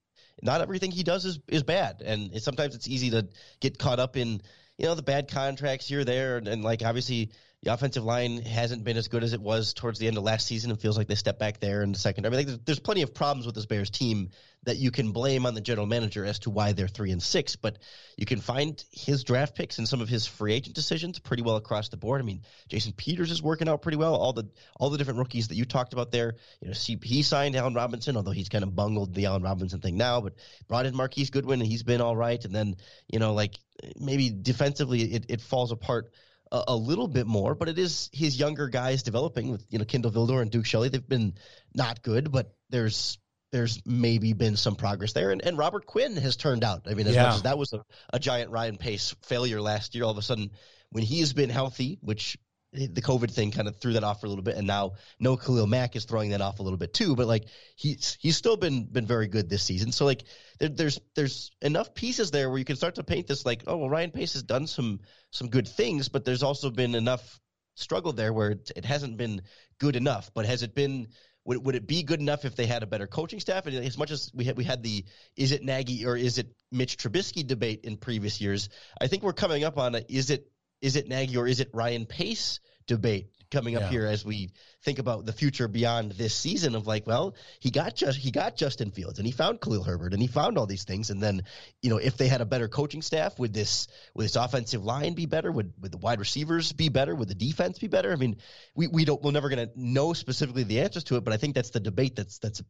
not everything he does is is bad, and it, sometimes it's easy to get caught up in you know the bad contracts here there and, and, like obviously the offensive line hasn't been as good as it was towards the end of last season and feels like they stepped back there in the second. I mean, there's, there's plenty of problems with this Bears team that you can blame on the general manager as to why they're three and six, but you can find his draft picks and some of his free agent decisions pretty well across the board. I mean, Jason Peters is working out pretty well. All the all the different rookies that you talked about there, you know, he signed Allen Robinson, although he's kind of bungled the Allen Robinson thing now, but brought in Marquise Goodwin and he's been all right. And then, you know, like maybe defensively it, it falls apart a, a, little bit more, but it is his younger guys developing with you know Kindle Vildor and Duke Shelley. They've been not good, but there's there's maybe been some progress there. And, and Robert Quinn has turned out. I mean, as yeah. much as that was a, a giant Ryan Pace failure last year, all of a sudden when he has been healthy, which the COVID thing kind of threw that off for a little bit, and now no Khalil Mack is throwing that off a little bit too. But like he's he's still been been very good this season. So like there, there's there's enough pieces there where you can start to paint this like oh well Ryan Pace has done some some good things, but there's also been enough struggle there where it, it hasn't been good enough. But has it been would, would it be good enough if they had a better coaching staff? And as much as we had we had the is it Nagy or is it Mitch Trubisky debate in previous years, I think we're coming up on a is it is it Nagy or is it Ryan Pace debate coming up yeah. here as we think about the future beyond this season of like, well, he got just he got Justin Fields and he found Khalil Herbert and he found all these things. And then, you know, if they had a better coaching staff, would this would this offensive line be better? Would would the wide receivers be better? Would the defense be better? I mean, we, we don't we're never gonna know specifically the answers to it, but I think that's the debate that's that's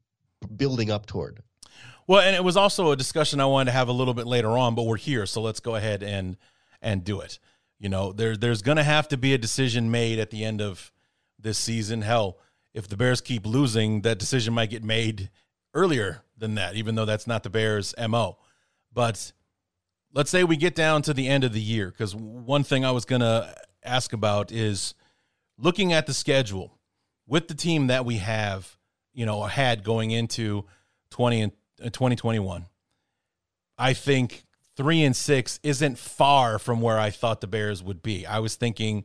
building up toward. Well, and it was also a discussion I wanted to have a little bit later on, but we're here, so let's go ahead and and do it. You know, there there's going to have to be a decision made at the end of this season. Hell, if the Bears keep losing, that decision might get made earlier than that, even though that's not the Bears' MO. But let's say we get down to the end of the year, because one thing I was going to ask about is looking at the schedule with the team that we have, you know, had going into 20 and uh, 2021. I think three and six isn't far from where I thought the Bears would be. I was thinking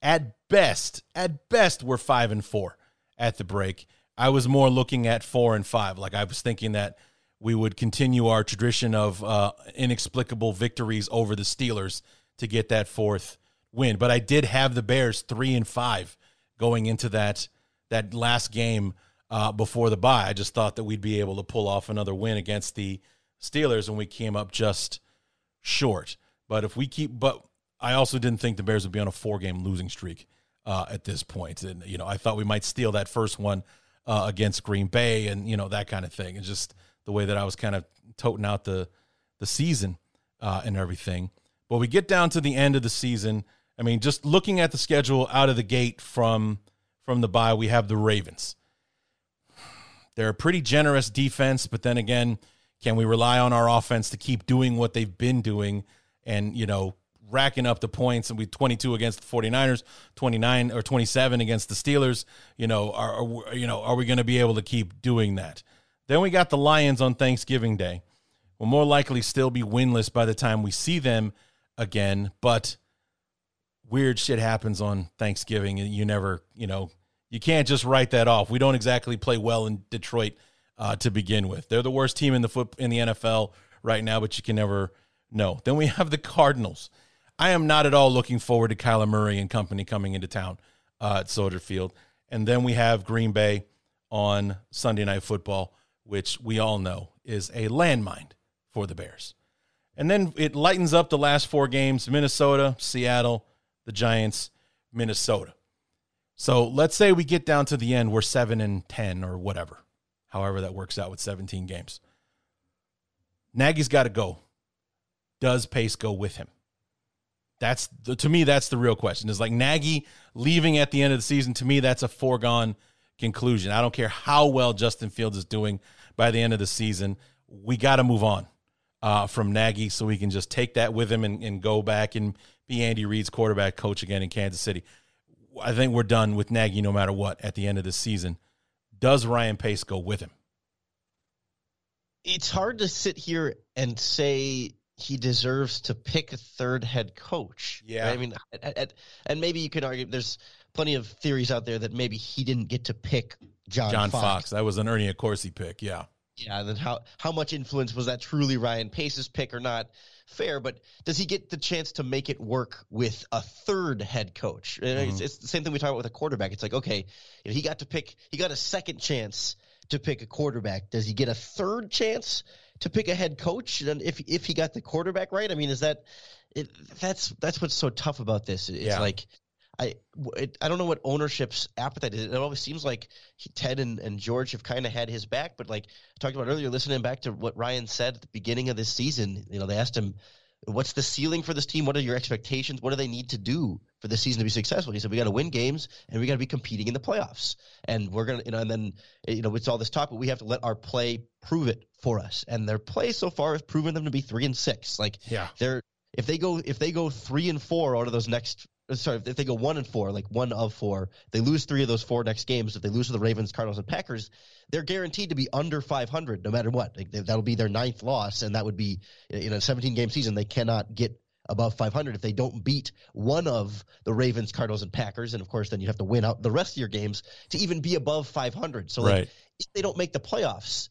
at best, at best, we're five and four at the break. I was more looking at four and five. Like I was thinking that we would continue our tradition of uh, inexplicable victories over the Steelers to get that fourth win. But I did have the Bears three and five going into that that last game uh, before the bye. I just thought that we'd be able to pull off another win against the Steelers, and we came up just short. But if we keep, but I also didn't think the Bears would be on a four game losing streak uh, at this point. And, you know, I thought we might steal that first one uh, against Green Bay and, you know, that kind of thing. And just the way that I was kind of toting out the, the season uh, and everything. But we get down to the end of the season. I mean, just looking at the schedule out of the gate from from the bye, we have the Ravens. They're a pretty generous defense, but then again, can we rely on our offense to keep doing what they've been doing and, you know, racking up the points and we 22 against the 49ers, 29 or 27 against the Steelers, you know, are, are you know, are we going to be able to keep doing that? Then we got the Lions on Thanksgiving Day. We'll more likely still be winless by the time we see them again, but weird shit happens on Thanksgiving and you never, you know, you can't just write that off. We don't exactly play well in Detroit uh, to begin with. They're the worst team in the foot in the NFL right now, but you can never know. Then we have the Cardinals. I am not at all looking forward to Kyler Murray and company coming into town uh, at Soldier Field. And then we have Green Bay on Sunday Night Football, which we all know is a landmine for the Bears. And then it lightens up the last four games Minnesota, Seattle, the Giants, Minnesota. So let's say we get down to the end, we're 7 and 10 or whatever, however that works out with 17 games. Nagy's got to go. Does Pace go with him? That's the, to me, that's the real question. Is like Nagy leaving at the end of the season. To me, that's a foregone conclusion. I don't care how well Justin Fields is doing by the end of the season. We got to move on uh, from Nagy so we can just take that with him and, and go back and be Andy Reid's quarterback coach again in Kansas City. I think we're done with Nagy no matter what at the end of the season. Does Ryan Pace go with him? It's hard to sit here and say he deserves to pick a third head coach. Yeah, right? I mean, at, at, and maybe you could argue there's plenty of theories out there that maybe he didn't get to pick John John Fox. Fox. That was an Ernie Accorsi pick. Yeah, yeah. Then how how much influence was that truly Ryan Pace's pick or not? Fair, but does he get the chance to make it work with a third head coach? Mm-hmm. It's, it's, the same thing we talk about with a quarterback. It's like okay, he got to pick, he got a second chance to pick a quarterback. Does he get a third chance to pick a head coach and if if he got the quarterback right. I mean, is that it, that's that's what's so tough about this. It's yeah. like I it, I don't know what ownership's appetite is. It always seems like he, Ted and, and George have kind of had his back, but like I talked about earlier, listening back to what Ryan said at the beginning of this season, you know, they asked him what's the ceiling for this team? What are your expectations? What do they need to do for the season to be successful? He said, we got to win games and we got to be competing in the playoffs. And we're going to, you know, and then, you know, it's all this talk, but we have to let our play prove it for us. And their play so far has proven them to be three and six. Like, yeah, they're, if they go, if they go three and four out of those next Uh, sorry, if they go one and four, like one of four, they lose three of those four next games. If they lose to the Ravens, Cardinals, and Packers, they're guaranteed to be under 500 no matter what. Like, that'll be their ninth loss, and that would be in a 17 game season. They cannot get above 500 if they don't beat one of the Ravens, Cardinals, and Packers. And of course, then you have to win out the rest of your games to even be above 500. So, like, right. if they don't make the playoffs,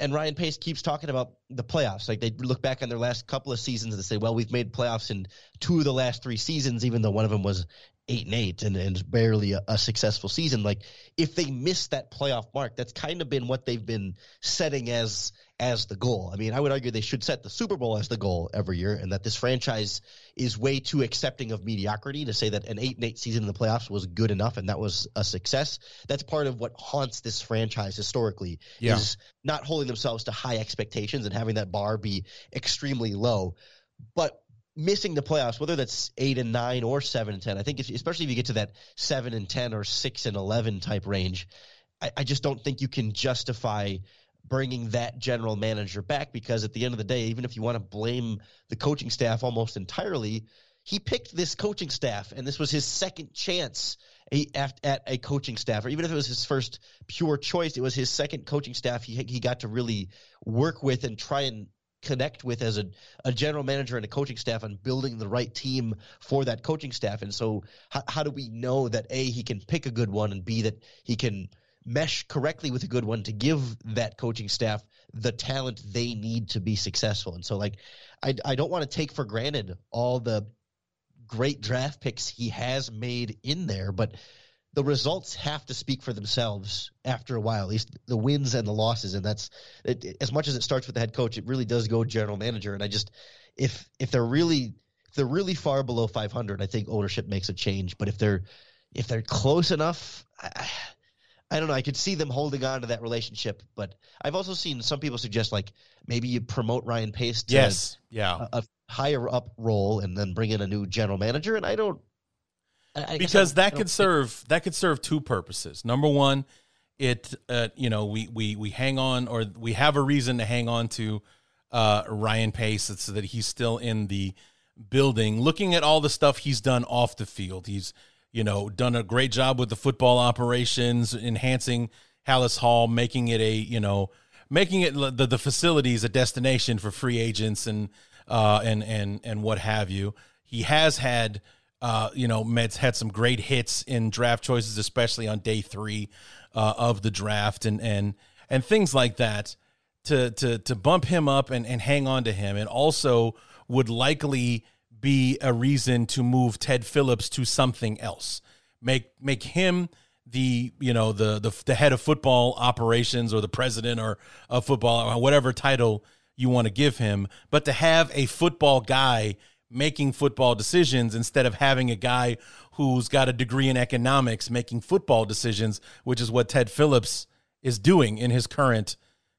and Ryan Pace keeps talking about the playoffs. Like they look back on their last couple of seasons and say, well, we've made playoffs in two of the last three seasons, even though one of them was eight and eight and, and barely a, a, successful season. Like if they miss that playoff mark, that's kind of been what they've been setting as as the goal. I mean, I would argue they should set the Super Bowl as the goal every year, and that this franchise is way too accepting of mediocrity to say that an eight and eight season in the playoffs was good enough and that was a success. That's part of what haunts this franchise historically yeah. is not holding themselves to high expectations and having that bar be extremely low. But missing the playoffs, whether that's eight and nine or seven and ten, I think if, especially if you get to that seven and ten or six and eleven type range, I, I just don't think you can justify bringing that general manager back because at the end of the day, even if you want to blame the coaching staff almost entirely, he picked this coaching staff and this was his second chance at a coaching staff, or even if it was his first pure choice, it was his second coaching staff he he got to really work with and try and connect with as a, a general manager and a coaching staff on building the right team for that coaching staff. And so, how, how do we know that a he can pick a good one and b that he can mesh correctly with a good one to give that coaching staff the talent they need to be successful. And so, like, I, I don't want to take for granted all the great draft picks he has made in there, but the results have to speak for themselves after a while, at least the wins and the losses. And that's it, as much as it starts with the head coach, it really does go general manager. And I just, if, if they're really, if they're really far below 500, I think ownership makes a change. But if they're, if they're close enough, I, I don't know. I could see them holding on to that relationship, but I've also seen some people suggest like maybe you promote Ryan Pace to yes, yeah, a, a higher up role and then bring in a new general manager. And I don't, I because that could serve that could serve two purposes. Number one, it uh, you know we we we hang on or we have a reason to hang on to uh, Ryan Pace so that he's still in the building. Looking at all the stuff he's done off the field, he's you know done a great job with the football operations, enhancing Halas Hall, making it a you know making it the the facilities a destination for free agents and uh, and and and what have you. He has had uh, you know, Mets had some great hits in draft choices, especially on day three uh, of the draft, and and and things like that. To to to bump him up and and hang on to him, and also would likely be a reason to move Ted Phillips to something else. Make make him the you know the the, the head of football operations or the president or of football or whatever title you want to give him, but to have a football guy making football decisions instead of having a guy who's got a degree in economics making football decisions, which is what Ted Phillips is doing in his current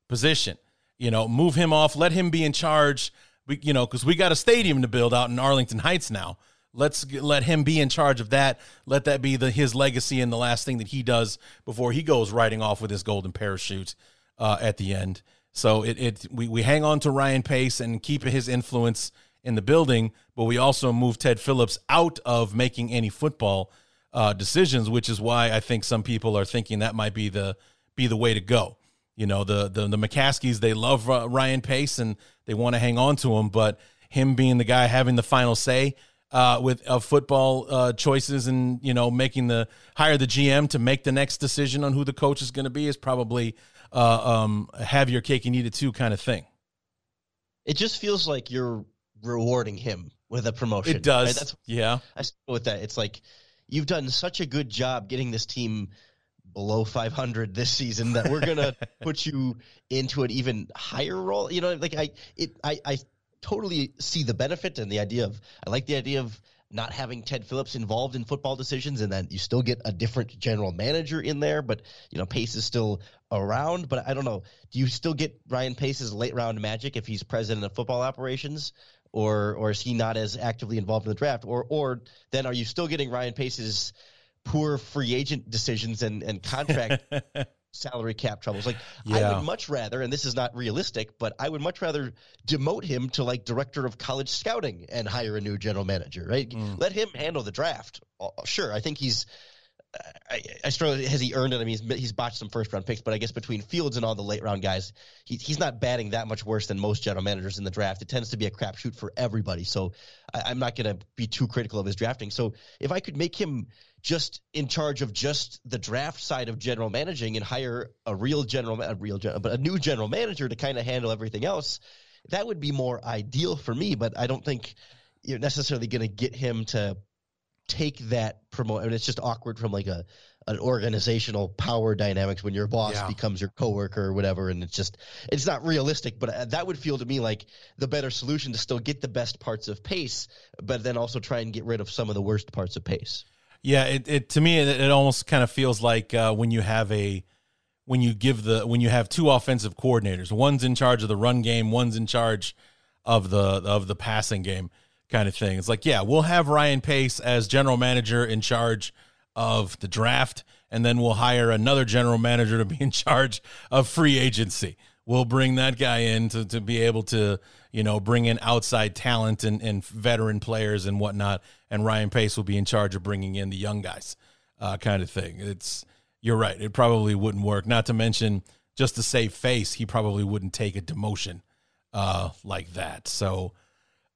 position. You know, move him off, let him be in charge. We, you know, because we got a stadium to build out in Arlington Heights now. Let's let him be in charge of that. Let that be the his legacy and the last thing that he does before he goes riding off with his golden parachute uh, at the end. So it, it we, we hang on to Ryan Pace and keep his influence in the building, but we also move Ted Phillips out of making any football uh, decisions, which is why I think some people are thinking that might be the be the way to go. You know, the the the McCaskies they love uh, Ryan Pace and they want to hang on to him, but him being the guy having the final say uh, with of football uh, choices and you know making the hire the GM to make the next decision on who the coach is going to be is probably uh, um, have your cake and eat it too kind of thing. It just feels like you're rewarding him with a promotion. It does. Right? That's yeah. I with that. It's like you've done such a good job getting this team below 500 this season that we're gonna put you into an even higher role. You know, like I it I I totally see the benefit and the idea of I like the idea of not having Ted Phillips involved in football decisions, and then you still get a different general manager in there. But you know, Pace is still around. But I don't know. Do you still get Ryan Pace's late round magic if he's president of football operations? or or is he not as actively involved in the draft? Or or then are you still getting Ryan Pace's poor free agent decisions and and contract salary cap troubles? Like yeah. I would much rather, and this is not realistic, but I would much rather demote him to like director of college scouting and hire a new general manager. Right? Mm. Let him handle the draft. Uh, sure, I think he's I, I struggle. Has he earned it? I mean, he's, he's botched some first round picks, but I guess between Fields and all the late round guys, he, he's not batting that much worse than most general managers in the draft. It tends to be a crapshoot for everybody. So I, am not going to be too critical of his drafting. So if I could make him just in charge of just the draft side of general managing and hire a real general, a real general, but a new general manager to kind of handle everything else, that would be more ideal for me. But I don't think you're necessarily going to get him to take that promote. I mean, it's just awkward from like a an organizational power dynamics when your boss yeah. becomes your coworker or whatever, and it's just it's not realistic. But uh, that would feel to me like the better solution to still get the best parts of pace, but then also try and get rid of some of the worst parts of pace. Yeah, it, it to me it, it almost kind of feels like uh, when you have a when you give the when you have two offensive coordinators, one's in charge of the run game, one's in charge of the of the passing game kind of thing. It's like, yeah, we'll have Ryan Pace as general manager in charge of the draft, and then we'll hire another general manager to be in charge of free agency. We'll bring that guy in to, to be able to, you know, bring in outside talent and, and veteran players and whatnot. And Ryan Pace will be in charge of bringing in the young guys, uh, kind of thing. It's you're right. It probably wouldn't work. Not to mention, just to save face, he probably wouldn't take a demotion uh, like that. So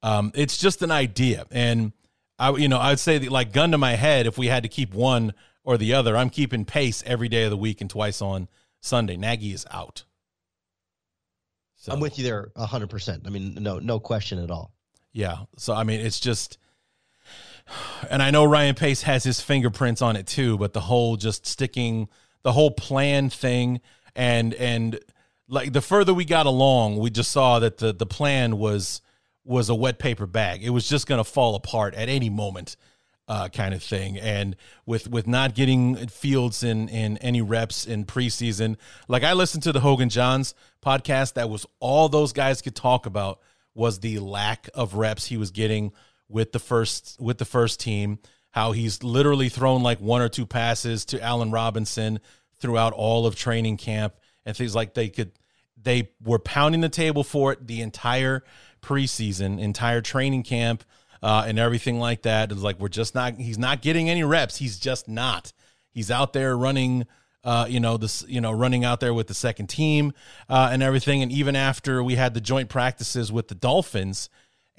um, it's just an idea, and I, you know, I'd say that like gun to my head, if we had to keep one or the other, I'm keeping pace every day of the week and twice on Sunday. Nagy is out. So, I'm with you there, hundred percent. I mean, no, no question at all. Yeah. So I mean, it's just and I know Ryan Pace has his fingerprints on it too, but the whole just sticking the whole plan thing and and like the further we got along, we just saw that the the plan was was a wet paper bag. It was just going to fall apart at any moment. Uh, kind of thing. And with with not getting Fields in in any reps in preseason, like I listened to the Hoge and Jahns podcast, that was all those guys could talk about was the lack of reps he was getting with the first with the first team. How he's literally thrown like one or two passes to Allen Robinson throughout all of training camp and things like they could they were pounding the table for it the entire preseason, entire training camp, uh, and everything like that. It's like we're just not. He's not getting any reps. He's just not. He's out there running. Uh, you know this. You know, running out there with the second team uh, and everything. And even after we had the joint practices with the Dolphins,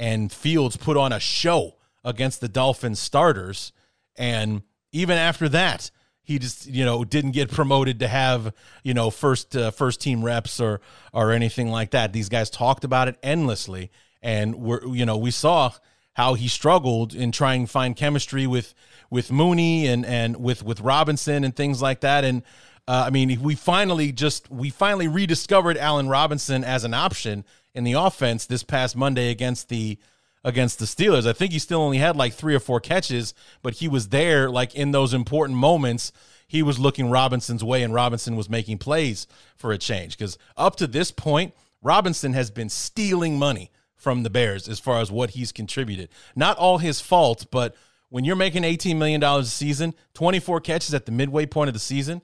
and Fields put on a show against the Dolphins starters. And even after that, he just you know didn't get promoted to have you know first uh, first team reps or or anything like that. These guys talked about it endlessly, and we're you know we saw how he struggled in trying to find chemistry with with Mooney and and with with Robinson and things like that. And uh, I mean, we finally just we finally rediscovered Allen Robinson as an option in the offense this past Monday against the against the Steelers. I think he still only had like three or four catches, but he was there like in those important moments. He was looking Robinson's way, and Robinson was making plays for a change. Because up to this point, Robinson has been stealing money from the Bears as far as what he's contributed. Not all his fault, but when you're making $18 million a season, 24 catches at the midway point of the season,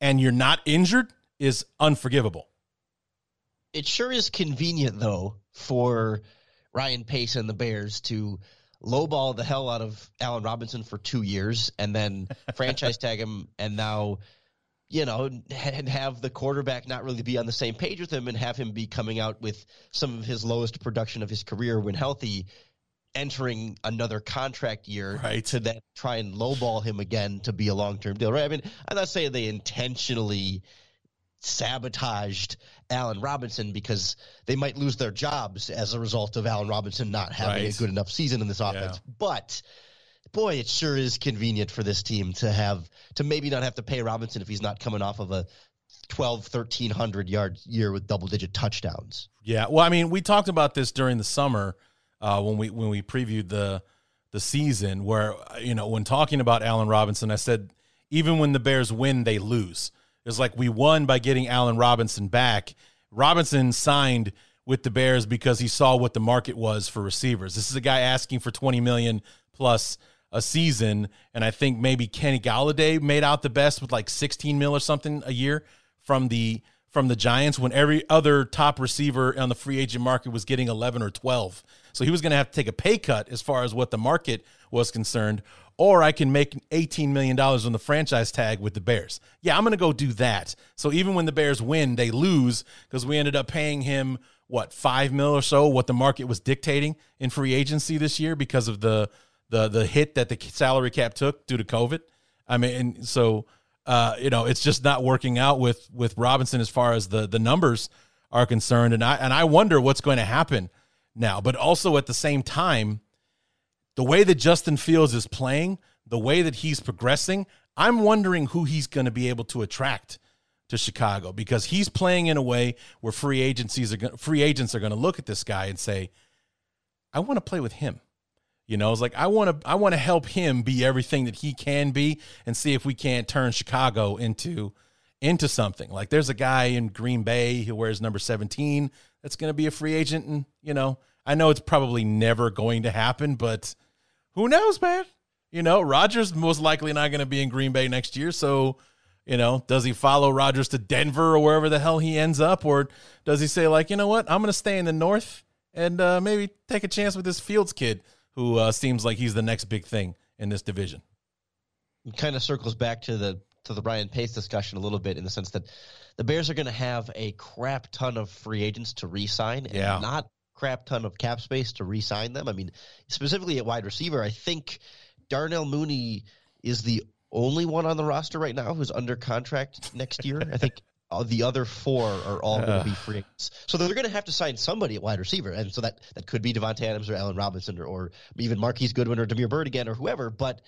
and you're not injured is unforgivable. It sure is convenient though for Ryan Pace and the Bears to lowball the hell out of Allen Robinson for two years and then franchise tag him and now you know and have the quarterback not really be on the same page with him and have him be coming out with some of his lowest production of his career when healthy entering another contract year right. to then try and lowball him again to be a long-term deal right i mean i'm not saying they intentionally sabotaged Allen Robinson because they might lose their jobs as a result of Allen Robinson not having right. a good enough season in this offense. Yeah. But boy, it sure is convenient for this team to have to maybe not have to pay Robinson if he's not coming off of a 12 1300 yard year with double digit touchdowns. Yeah. Well, I mean, we talked about this during the summer uh, when we when we previewed the the season where you know, when talking about Allen Robinson, I said even when the Bears win, they lose. It's like we won by getting Allen Robinson back. Robinson signed with the Bears because he saw what the market was for receivers. This is a guy asking for 20 million plus a season, and I think maybe Kenny Golladay made out the best with like 16 mil or something a year from the from the Giants when every other top receiver on the free agent market was getting 11 or 12. So he was going to have to take a pay cut as far as what the market was concerned or I can make $18 million on the franchise tag with the Bears. Yeah, I'm going to go do that. So even when the Bears win, they lose because we ended up paying him what five mil or so what the market was dictating in free agency this year because of the the the hit that the salary cap took due to COVID. I mean, and so uh, you know, it's just not working out with with Robinson as far as the the numbers are concerned, and I and I wonder what's going to happen now. But also at the same time, the way that Justin Fields is playing, the way that he's progressing, I'm wondering who he's going to be able to attract to Chicago because he's playing in a way where free agencies are free agents are going to look at this guy and say, "I want to play with him." You know, it's like I want to I want to help him be everything that he can be and see if we can't turn Chicago into into something. Like there's a guy in Green Bay who wears number 17 that's going to be a free agent and, you know, I know it's probably never going to happen, but who knows, man? You know, Rodgers most likely not going to be in Green Bay next year. So, you know, does he follow Rodgers to Denver or wherever the hell he ends up? Or does he say, like, you know what, I'm going to stay in the North and uh, maybe take a chance with this Fields kid who uh, seems like he's the next big thing in this division? It kind of circles back to the to the Ryan Pace discussion a little bit in the sense that the Bears are going to have a crap ton of free agents to re-sign and yeah. not crap ton of cap space to re-sign them. I mean, specifically at wide receiver, I think Darnell Mooney is the only one on the roster right now who's under contract next year. I think the other four are all going to be free agents. So they're going to have to sign somebody at wide receiver, and so that that could be Davante Adams or Allen Robinson or, or even Marquise Goodwin or Damiere Byrd again or whoever. But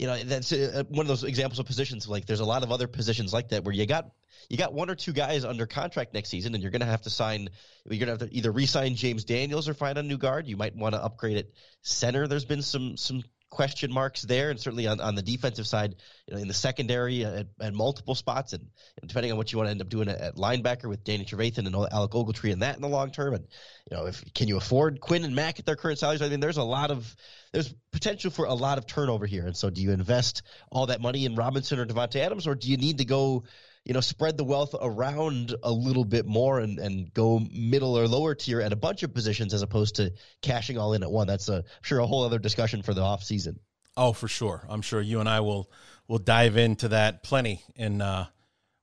you know that's uh, one of those examples of positions. Like there's a lot of other positions like that where you got you got one or two guys under contract next season, and you're going to have to sign. You're going to have to either re-sign James Daniels or find a new guard. You might want to upgrade at center. There's been some some question marks there, and certainly on, on the defensive side, you know, in the secondary uh, at, at multiple spots, and, and, depending on what you want to end up doing at, linebacker with Danny Trevathan and Alec Ogletree and that in the long term, and you know, if can you afford Quinn and Mack at their current salaries? I mean, there's a lot of there's potential for a lot of turnover here, and so do you invest all that money in Robinson or Davante Adams, or do you need to go you know, spread the wealth around a little bit more and, and go middle or lower tier at a bunch of positions as opposed to cashing all in at one. That's a I'm sure a whole other discussion for the off season. Oh, for sure. I'm sure you and I will will dive into that plenty in uh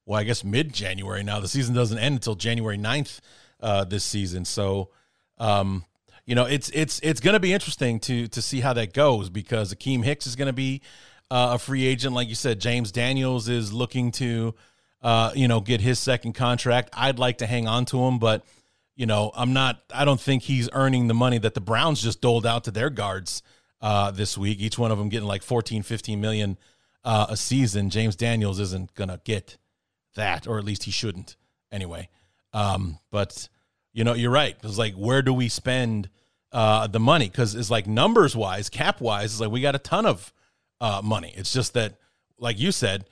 well, I guess mid January now. The season doesn't end until January 9th uh this season. So um you know, it's it's it's going to be interesting to to see how that goes because Akiem Hicks is going to be uh, a free agent like you said. James Daniels is looking to uh, you know, get his second contract. I'd like to hang on to him, but you know, I'm not. I don't think he's earning the money that the Browns just doled out to their guards uh, this week. Each one of them getting like 14, 15 million uh, a season. James Daniels isn't gonna get that, or at least he shouldn't anyway. Um, but you know, you're right. It's like, where do we spend uh, the money? Because it's like numbers wise, cap wise, it's like we got a ton of uh, money. It's just that, like you said,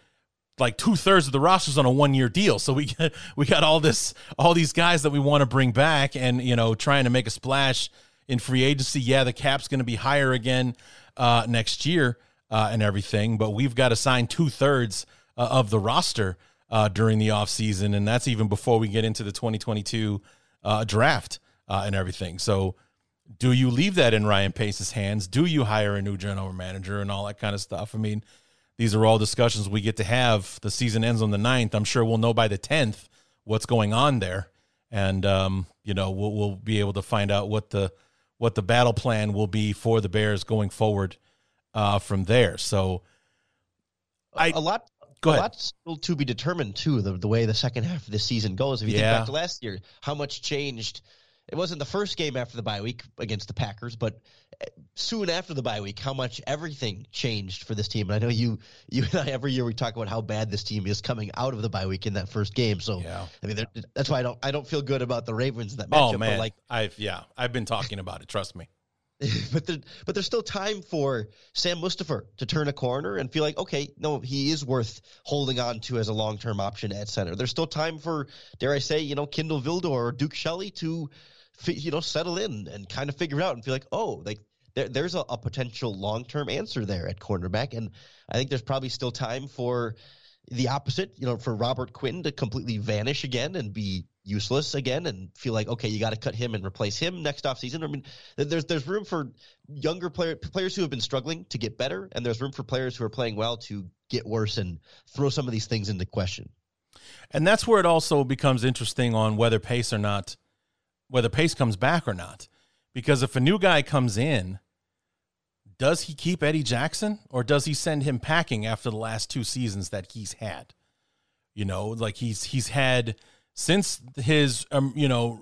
like two thirds of the rosters on a one year deal. So we get, we got all this all these guys that we want to bring back, and you know trying to make a splash in free agency. Yeah, the cap's going to be higher again uh, next year uh, and everything, but we've got to sign two thirds uh, of the roster uh, during the offseason, and that's even before we get into the 2022 uh, draft uh, and everything. So. Do you leave that in Ryan Pace's hands? Do you hire a new general manager and all that kind of stuff? I mean, these are all discussions we get to have. The season ends on the 9th. I'm sure we'll know by the 10th what's going on there. And, um, you know, we'll, we'll be able to find out what the, what the battle plan will be for the Bears going forward uh, from there. So I, a lot, go ahead. A lot still to be determined too. The, the way the second half of this season goes. If you yeah. think back to last year, how much changed it wasn't the first game after the bye week against the Packers, but eh, soon after the bye week, how much everything changed for this team. And I know you, you and I every year we talk about how bad this team is coming out of the bye week in that first game. So yeah. I mean, that's why I don't, I don't feel good about the Ravens in that oh, matchup. Oh man, like I've yeah, I've been talking about it. Trust me. but there, but there's still time for Sam Mustipher to turn a corner and feel like, okay, no, he is worth holding on to as a long term option at center. There's still time for, dare I say, you know, Kindle Vildor or Duke Shelley to you know settle in and kind of figure out and feel like oh like there, there's a, a potential long term answer there at cornerback and I think there's probably still time for the opposite you know for Robert Quinn to completely vanish again and be useless again and feel like okay you got to cut him and replace him next off season. I mean there's there's room for younger player, players who have been struggling to get better and there's room for players who are playing well to get worse and throw some of these things into question. And that's where it also becomes interesting on whether Pace or not whether Pace comes back or not. Because if a new guy comes in, does he keep Eddie Jackson or does he send him packing after the last two seasons that he's had? You know, like he's he's had since his um, you know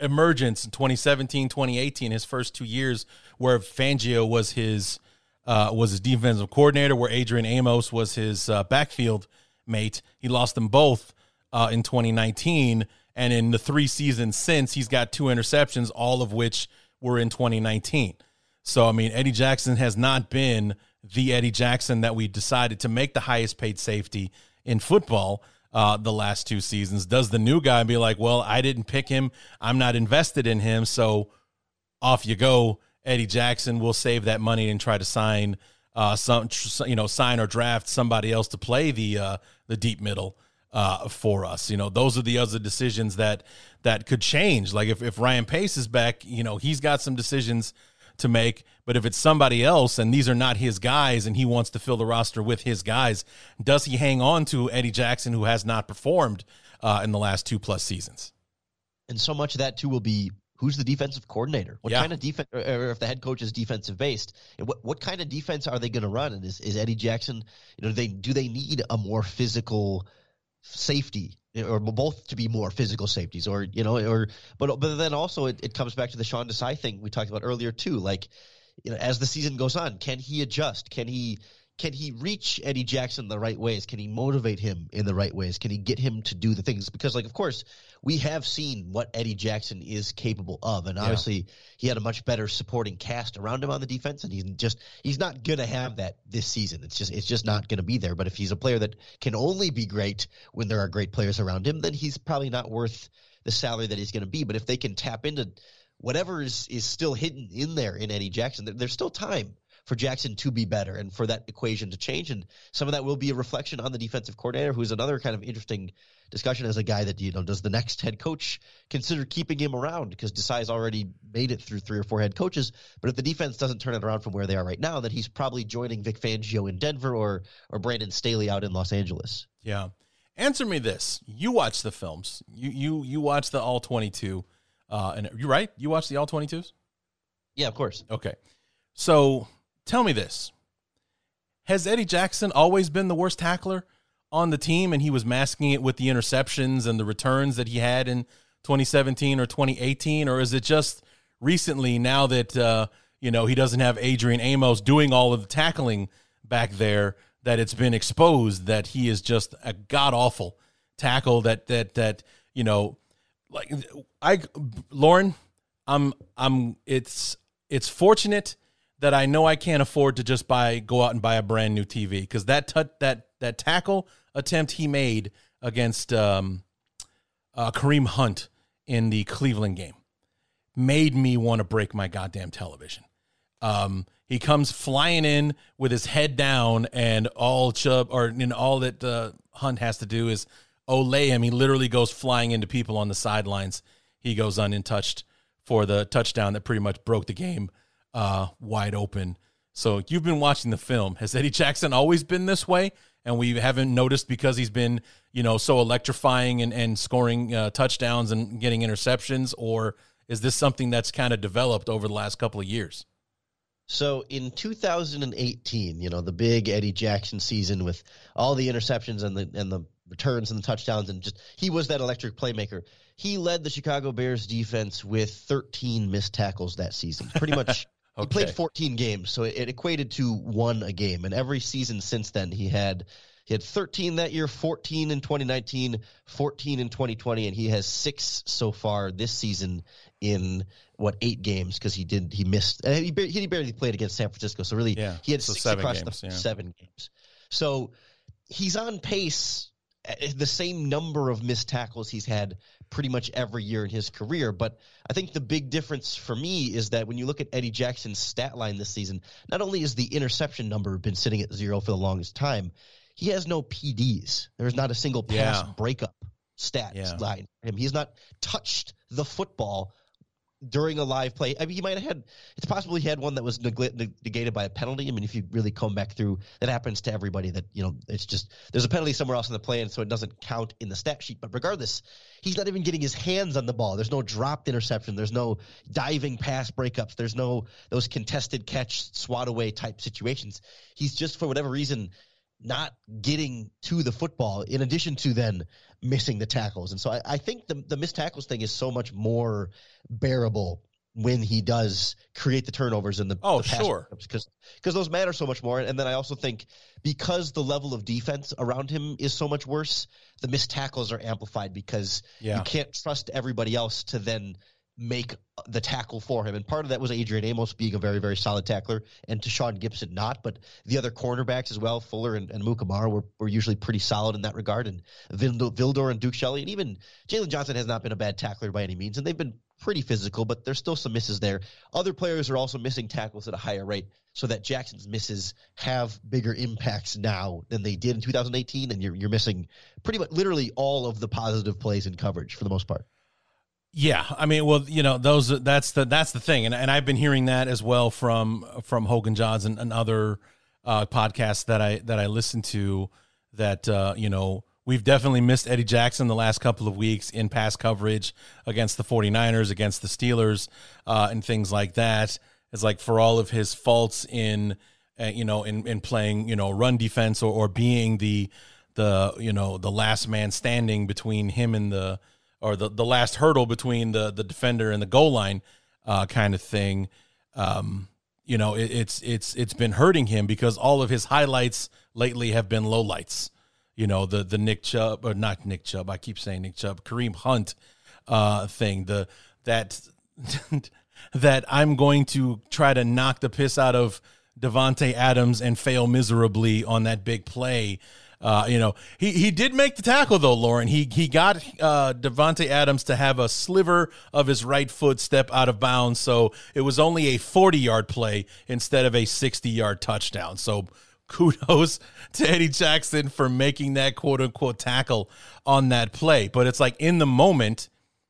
emergence in 2017, 2018, his first two years where Fangio was his uh, was his defensive coordinator, where Adrian Amos was his uh, backfield mate. He lost them both uh, in 2019 and in the three seasons since, he's got two interceptions, all of which were in 2019. So, I mean, Eddie Jackson has not been the Eddie Jackson that we decided to make the highest paid safety in football uh, the last two seasons. Does the new guy be like, well, I didn't pick him, I'm not invested in him, so off you go, Eddie Jackson. We'll save that money and try to sign uh, some, you know, sign or draft somebody else to play the uh, the deep middle uh, for us. You know, those are the other decisions that that could change. Like if, if Ryan Pace is back, you know, he's got some decisions to make. But if it's somebody else and these are not his guys and he wants to fill the roster with his guys, does he hang on to Eddie Jackson, who has not performed uh, in the last two plus seasons? And so much of that too will be who's the defensive coordinator? What yeah. kind of defense, or if the head coach is defensive based, what what kind of defense are they going to run? And is, is Eddie Jackson, you know, they do they need a more physical safety or both to be more physical safeties or you know or but but then also it, it comes back to the Sean Desai thing we talked about earlier too like you know as the season goes on can he adjust? Can he can he reach Eddie Jackson the right ways? Can he motivate him in the right ways? Can he get him to do the things? Because, like, of course, we have seen what Eddie Jackson is capable of, and obviously yeah. he had a much better supporting cast around him on the defense, and he's just he's not gonna have that this season. It's just it's just not gonna be there. But if he's a player that can only be great when there are great players around him, then he's probably not worth the salary that he's gonna be. But if they can tap into whatever is is still hidden in there in Eddie Jackson, there's still time for Jackson to be better and for that equation to change. And some of that will be a reflection on the defensive coordinator, who's another kind of interesting discussion as a guy that, you know, does the next head coach consider keeping him around? Because Desai's already made it through three or four head coaches. But if the defense doesn't turn it around from where they are right now, then he's probably joining Vic Fangio in Denver or, or Brandon Staley out in Los Angeles. Yeah. Answer me this. You watch the films. You you you watch the all 22 uh and you right? You watch the all 22s? Yeah, of course. Okay. So tell me this. Has Eddie Jackson always been the worst tackler on the team and he was masking it with the interceptions and the returns that he had in 2017 or 2018 or is it just recently now that uh, you know he doesn't have Adrian Amos doing all of the tackling back there that it's been exposed that he is just a god awful tackle that that that you know like I Lorin I'm I'm it's it's fortunate that I know I can't afford to just buy go out and buy a brand new TV because that t- that that tackle attempt he made against um, uh, Kareem Hunt in the Cleveland game made me want to break my goddamn television. Um, he comes flying in with his head down, and all Chubb or you know, all that uh, Hunt has to do is olay him. He literally goes flying into people on the sidelines. He goes untouched for the touchdown that pretty much broke the game uh, wide open. So you've been watching the film. Has Eddie Jackson always been this way? And we haven't noticed because he's been, you know, so electrifying and, and scoring uh, touchdowns and getting interceptions? Or is this something that's kind of developed over the last couple of years? So in 2018, you know, the big Eddie Jackson season with all the interceptions and the and the returns and the touchdowns and just he was that electric playmaker. He led the Chicago Bears defense with 13 missed tackles that season. Pretty much Okay. He played 14 games, so it, equated to one a game. And every season since then, he had he had 13 that year, 14 in 2019, 14 in 2020, and he has six so far this season in what eight games because he did he missed uh, he, barely, he barely played against San Francisco, so really yeah. he had so six seven across games, the yeah. seven games. So he's on pace Eh, the same number of missed tackles he's had pretty much every year in his career. But I think the big difference for me is that when you look at Eddie Jackson's stat line this season, not only is the interception number been sitting at zero for the longest time, he has no PDs. There's not a single pass yeah. breakup stat yeah. line. Him, he's not touched the football during a live play. I mean, he might have had. It's possible he had one that was negated by a penalty. I mean, if you really come back through, that happens to everybody. That you know, it's just there's a penalty somewhere else in the play, and so it doesn't count in the stat sheet. But regardless, he's not even getting his hands on the ball. There's no dropped interception. There's no diving pass breakups. There's no those contested catch swat away type situations. He's just for whatever reason not getting to the football in addition to then missing the tackles. And so I, I think the, the missed tackles thing is so much more bearable when he does create the turnovers in the oh the sure because because those matter so much more and then I also think because the level of defense around him is so much worse the missed tackles are amplified because yeah. you can't trust everybody else to then make the tackle for him. And part of that was Adrian Amos being a very, very solid tackler and Tashaun Gipson not. But the other cornerbacks as well, Fuller and, and Mukamara, were, were usually pretty solid in that regard. And Vildor and Duke Shelley, and even Jaylon Johnson has not been a bad tackler by any means. And they've been pretty physical, but there's still some misses there. Other players are also missing tackles at a higher rate so that Jackson's misses have bigger impacts now than they did in 2018. And you're, you're missing pretty much literally all of the positive plays in coverage for the most part. Yeah, I mean, well, you know, those that's the that's the thing, and and I've been hearing that as well from from Hoge and Jahns and, other uh, podcasts that I that I listen to. That uh, you know, we've definitely missed Eddie Jackson the last couple of weeks in pass coverage against the 49ers, against the Steelers, uh, and things like that. It's like for all of his faults in, uh, you know, in in playing, you know, run defense or, or being the the you know the last man standing between him and the or the the last hurdle between the the defender and the goal line uh, kind of thing. Um, you know, it, it's it's it's been hurting him because all of his highlights lately have been lowlights. You know, the the Nick Chubb or not Nick Chubb. I keep saying Nick Chubb, Kareem Hunt uh, thing. The that that I'm going to try to knock the piss out of Davante Adams and fail miserably on that big play. Uh, you know, he, he did make the tackle though, Lorin. He he got uh, Davante Adams to have a sliver of his right foot step out of bounds, so it was only a 40 yard play instead of a 60 yard touchdown. So kudos to Eddie Jackson for making that quote unquote tackle on that play. But it's like in the moment,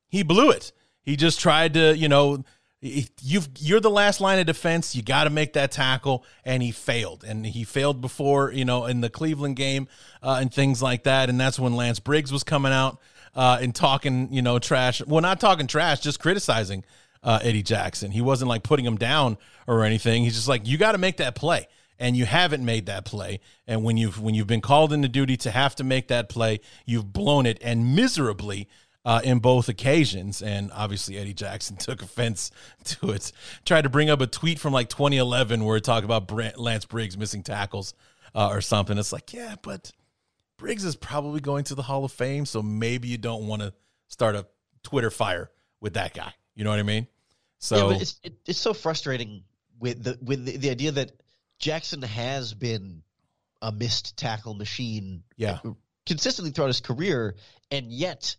he blew it. He just tried to, you know, you've you're the last line of defense. You got to make that tackle, and he failed. And he failed before, you know, in the Cleveland game uh, and things like that. And that's when Lance Briggs was coming out uh, and talking, you know, trash. Well, not talking trash, just criticizing uh, Eddie Jackson. He wasn't like putting him down or anything. He's just like, you got to make that play and you haven't made that play. And when you've when you've been called into duty to have to make that play, you've blown it and miserably uh, in both occasions. And obviously, Eddie Jackson took offense to it. Tried to bring up a tweet from like 2011 where it talked about Brent, Lance Briggs missing tackles uh, or something. It's like, yeah, but Briggs is probably going to the Hall of Fame, so maybe you don't want to start a Twitter fire with that guy. You know what I mean? So yeah, it's it, it's so frustrating with the with the, the idea that Jackson has been a missed tackle machine yeah. consistently throughout his career, and yet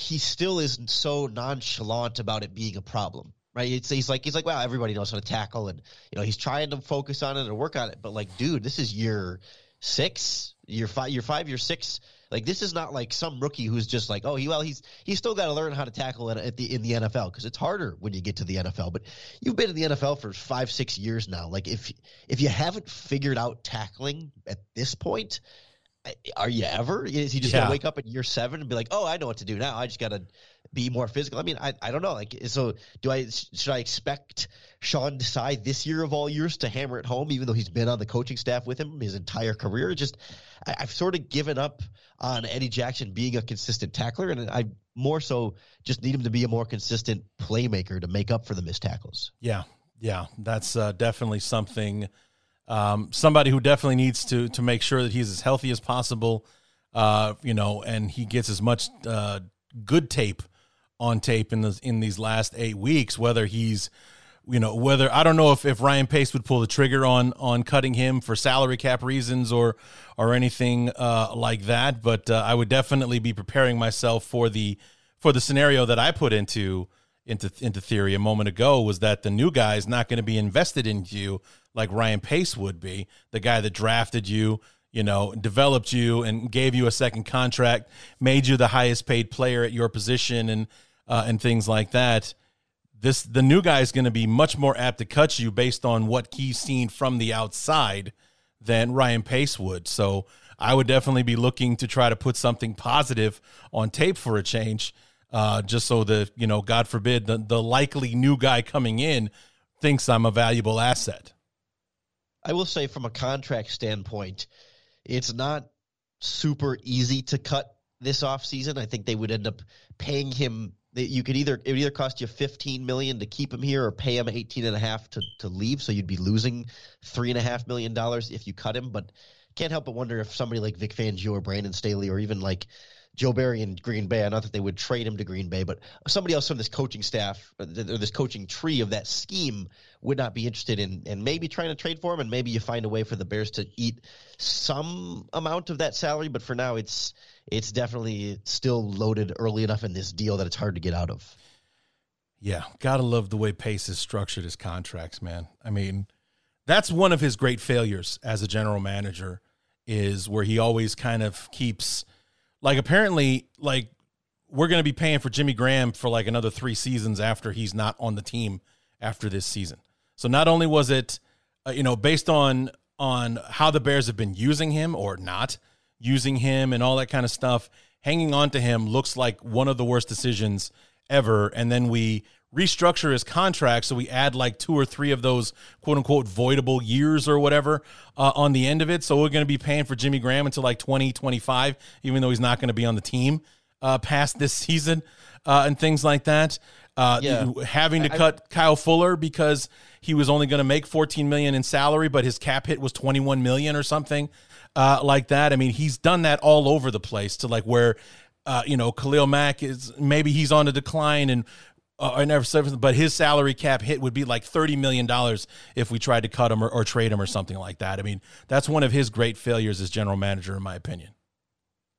he still is so nonchalant about it being a problem. Right? He's like he's like, wow, everybody knows how to tackle, and you know he's trying to focus on it and work on it. But like, dude, this is year six, year five, year five, year six like this is not like some rookie who's just like, oh, he well, he's he's still got to learn how to tackle it at the in the NFL because it's harder when you get to the NFL. But you've been in the NFL for five, six years now. Like if if you haven't figured out tackling at this point, are you ever? Is he just yeah. gonna wake up in year seven and be like, "Oh, I know what to do now. I just gotta be more physical"? I mean, I, I don't know. Like, so do I? Should I expect Sean Desai this year of all years to hammer it home, even though he's been on the coaching staff with him his entire career? Just, I, I've sort of given up on Eddie Jackson being a consistent tackler, and I more so just need him to be a more consistent playmaker to make up for the missed tackles. Yeah, yeah, that's uh, definitely something um, somebody who definitely needs to to make sure that he's as healthy as possible, uh, you know, and he gets as much uh, good tape on tape in the in these last eight weeks. Whether he's you know whether I don't know if, if Ryan Pace would pull the trigger on on cutting him for salary cap reasons or or anything uh, like that, but uh, I would definitely be preparing myself for the for the scenario that I put into into into theory a moment ago was that the new guy is not going to be invested in you like Ryan Pace would be, the guy that drafted you, you know, developed you and gave you a second contract, made you the highest paid player at your position and uh, and things like that. This the new guy is going to be much more apt to cut you based on what he's seen from the outside than Ryan Pace would. So I would definitely be looking to try to put something positive on tape for a change, uh, just so that you know, God forbid, the the likely new guy coming in thinks I'm a valuable asset. I will say from a contract standpoint, it's not super easy to cut this offseason. I think they would end up paying him you could either it would either cost you 15 million to keep him here or pay him 18 and a half to, to leave so you'd be losing three and a half million dollars if you cut him but can't help but wonder if somebody like Vic Fangio or Brandon Staley or even like Joe Barry in Green Bay. Not that they would trade him to Green Bay, but somebody else from this coaching staff or this coaching tree of that scheme would not be interested in and maybe trying to trade for him. And maybe you find a way for the Bears to eat some amount of that salary. But for now, it's it's definitely still loaded early enough in this deal that it's hard to get out of. Yeah, gotta love the way Pace has structured his contracts, man. I mean, that's one of his great failures as a general manager is where he always kind of keeps like apparently, like we're going to be paying for Jimmy Graham for like another three seasons after he's not on the team after this season. So not only was it, uh, you know, based on on how the Bears have been using him or not using him and all that kind of stuff, hanging on to him looks like one of the worst decisions ever. And then we restructure his contract so we add like two or three of those quote unquote voidable years or whatever uh, on the end of it. So we're going to be paying for Jimmy Graham until like 2025, even though he's not going to be on the team uh, past this season uh, and things like that. Uh, Yeah. having to I- cut Kyle Fuller because he was only going to make 14 million in salary, but his cap hit was 21 million or something uh, like that. I mean, he's done that all over the place to like where, uh, you know, Khalil Mack is maybe he's on a decline and. Uh, and everything, but his salary cap hit would be like thirty million dollars if we tried to cut him or, or trade him or something like that. I mean, that's one of his great failures as general manager, in my opinion.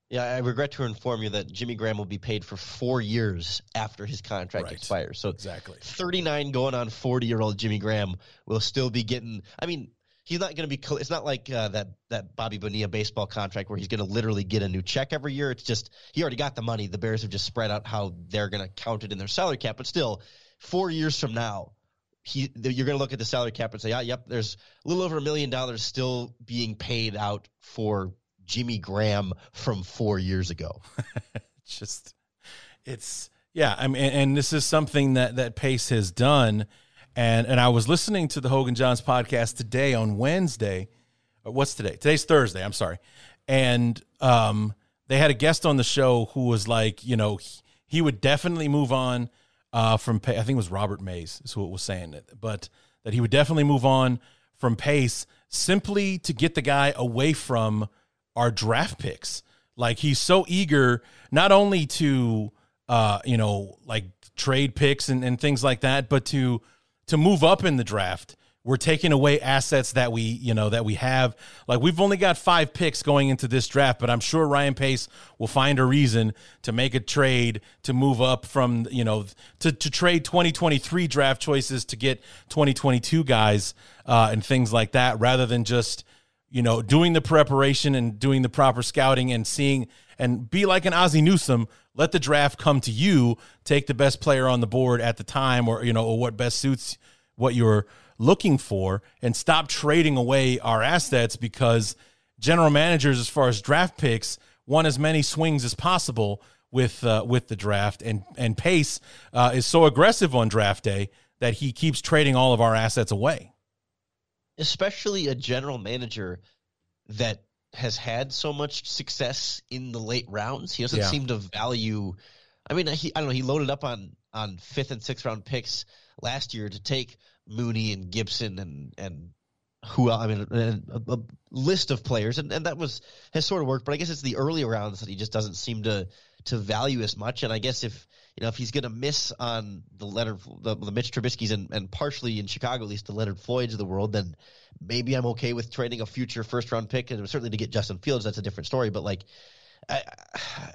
Yeah, I regret to inform you that Jimmy Graham will be paid for four years after his contract Right. expires. So Exactly. 39 going on 40 year old Jimmy Graham will still be getting. I mean, he's not going to be. It's not like uh, that that Bobby Bonilla baseball contract where he's going to literally get a new check every year. It's just he already got the money. The Bears have just spread out how they're going to count it in their salary cap. But still, four years from now. He, you're going to look at the salary cap and say, "Yeah, yep, there's a little over a million dollars still being paid out for Jimmy Graham from four years ago." Just it's yeah i mean and this is something that that pace has done and and i was listening to the Hoge and Jahns podcast today on wednesday. What's today? Today's thursday i'm sorry. And um they had a guest on the show who was like you know he, would definitely move on uh from Pa- i think it was robert mays is who was saying it but that he would definitely move on from pace simply to get the guy away from our draft picks. Like he's so eager not only to uh, you know, like trade picks and, and things like that, but to to move up in the draft. We're taking away assets that we, you know, that we have. Like we've only got five picks going into this draft, but I'm sure Ryan Pace will find a reason to make a trade to move up from, you know, to, to trade 2023 draft choices to get 2022 guys uh, and things like that, rather than just you know, doing the preparation and doing the proper scouting and seeing and be like an Ozzie Newsome. Let the draft come to you. Take the best player on the board at the time, or you know, or what best suits what you're looking for, and stop trading away our assets because general managers, as far as draft picks, want as many swings as possible with uh, with the draft. And and Pace uh, is so aggressive on draft day that he keeps trading all of our assets away. Especially a general manager that has had so much success in the late rounds. He doesn't Yeah. seem to value. I mean, he I don't know. He loaded up on on fifth and sixth round picks last year to take Mooney and Gipson and and who I mean and a, a list of players and, and that was has sort of worked. But I guess it's the early rounds that he just doesn't seem to to value as much. And I guess if you know if he's going to miss on the Leonard the, the Mitch Trubisky's and, and partially in Chicago at least the Leonard Floyd's of the world, then maybe I'm okay with trading a future first round pick and certainly to get Justin Fields that's a different story. But like I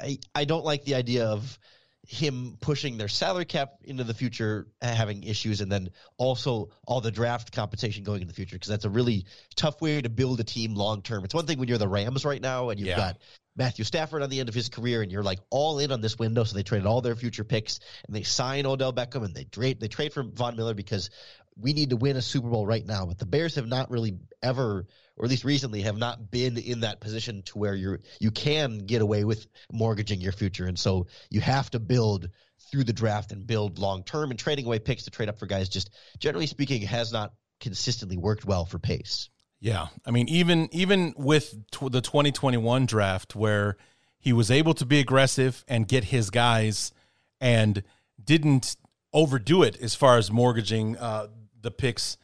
I, I don't like the idea of him pushing their salary cap into the future having issues and then also all the draft compensation going into the future because that's a really tough way to build a team long term. It's one thing when you're the Rams right now and you've Yeah. got Matthew Stafford on the end of his career and you're like all in on this window so they traded all their future picks and they sign Odell Beckham and they trade they trade for Von Miller because we need to win a Super Bowl right now. But the Bears have not really ever, or at least recently, have not been in that position to where you're you can get away with mortgaging your future, and so you have to build through the draft and build long term. And trading away picks to trade up for guys, just generally speaking, has not consistently worked well for Pace. Yeah, I mean, even even with the 2021 draft, where he was able to be aggressive and get his guys, and didn't overdo it as far as mortgaging uh, the picks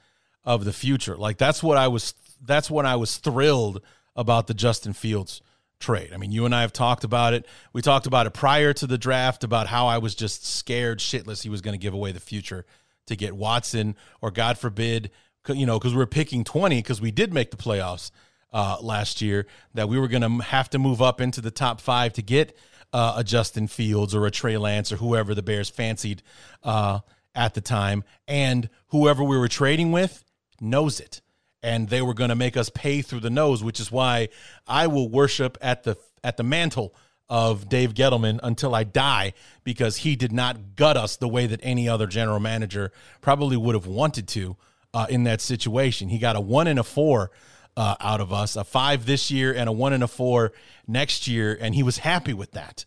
of the future. Like that's what I was. That's when I was thrilled about the Justin Fields trade. I mean, you and I have talked about it. We talked about it prior to the draft about how I was just scared shitless he was going to give away the future to get Watson or God forbid, you know, because we are picking 20 because we did make the playoffs uh, last year that we were going to have to move up into the top five to get uh, a Justin Fields or a Trey Lance or whoever the Bears fancied uh, at the time. And whoever we were trading with knows it. And they were going to make us pay through the nose, which is why I will worship at the at the mantle of Dave Gettleman until I die because he did not gut us the way that any other general manager probably would have wanted to uh, in that situation. He got a one and a four uh, out of us, a five this year and a one and a four next year, and he was happy with that.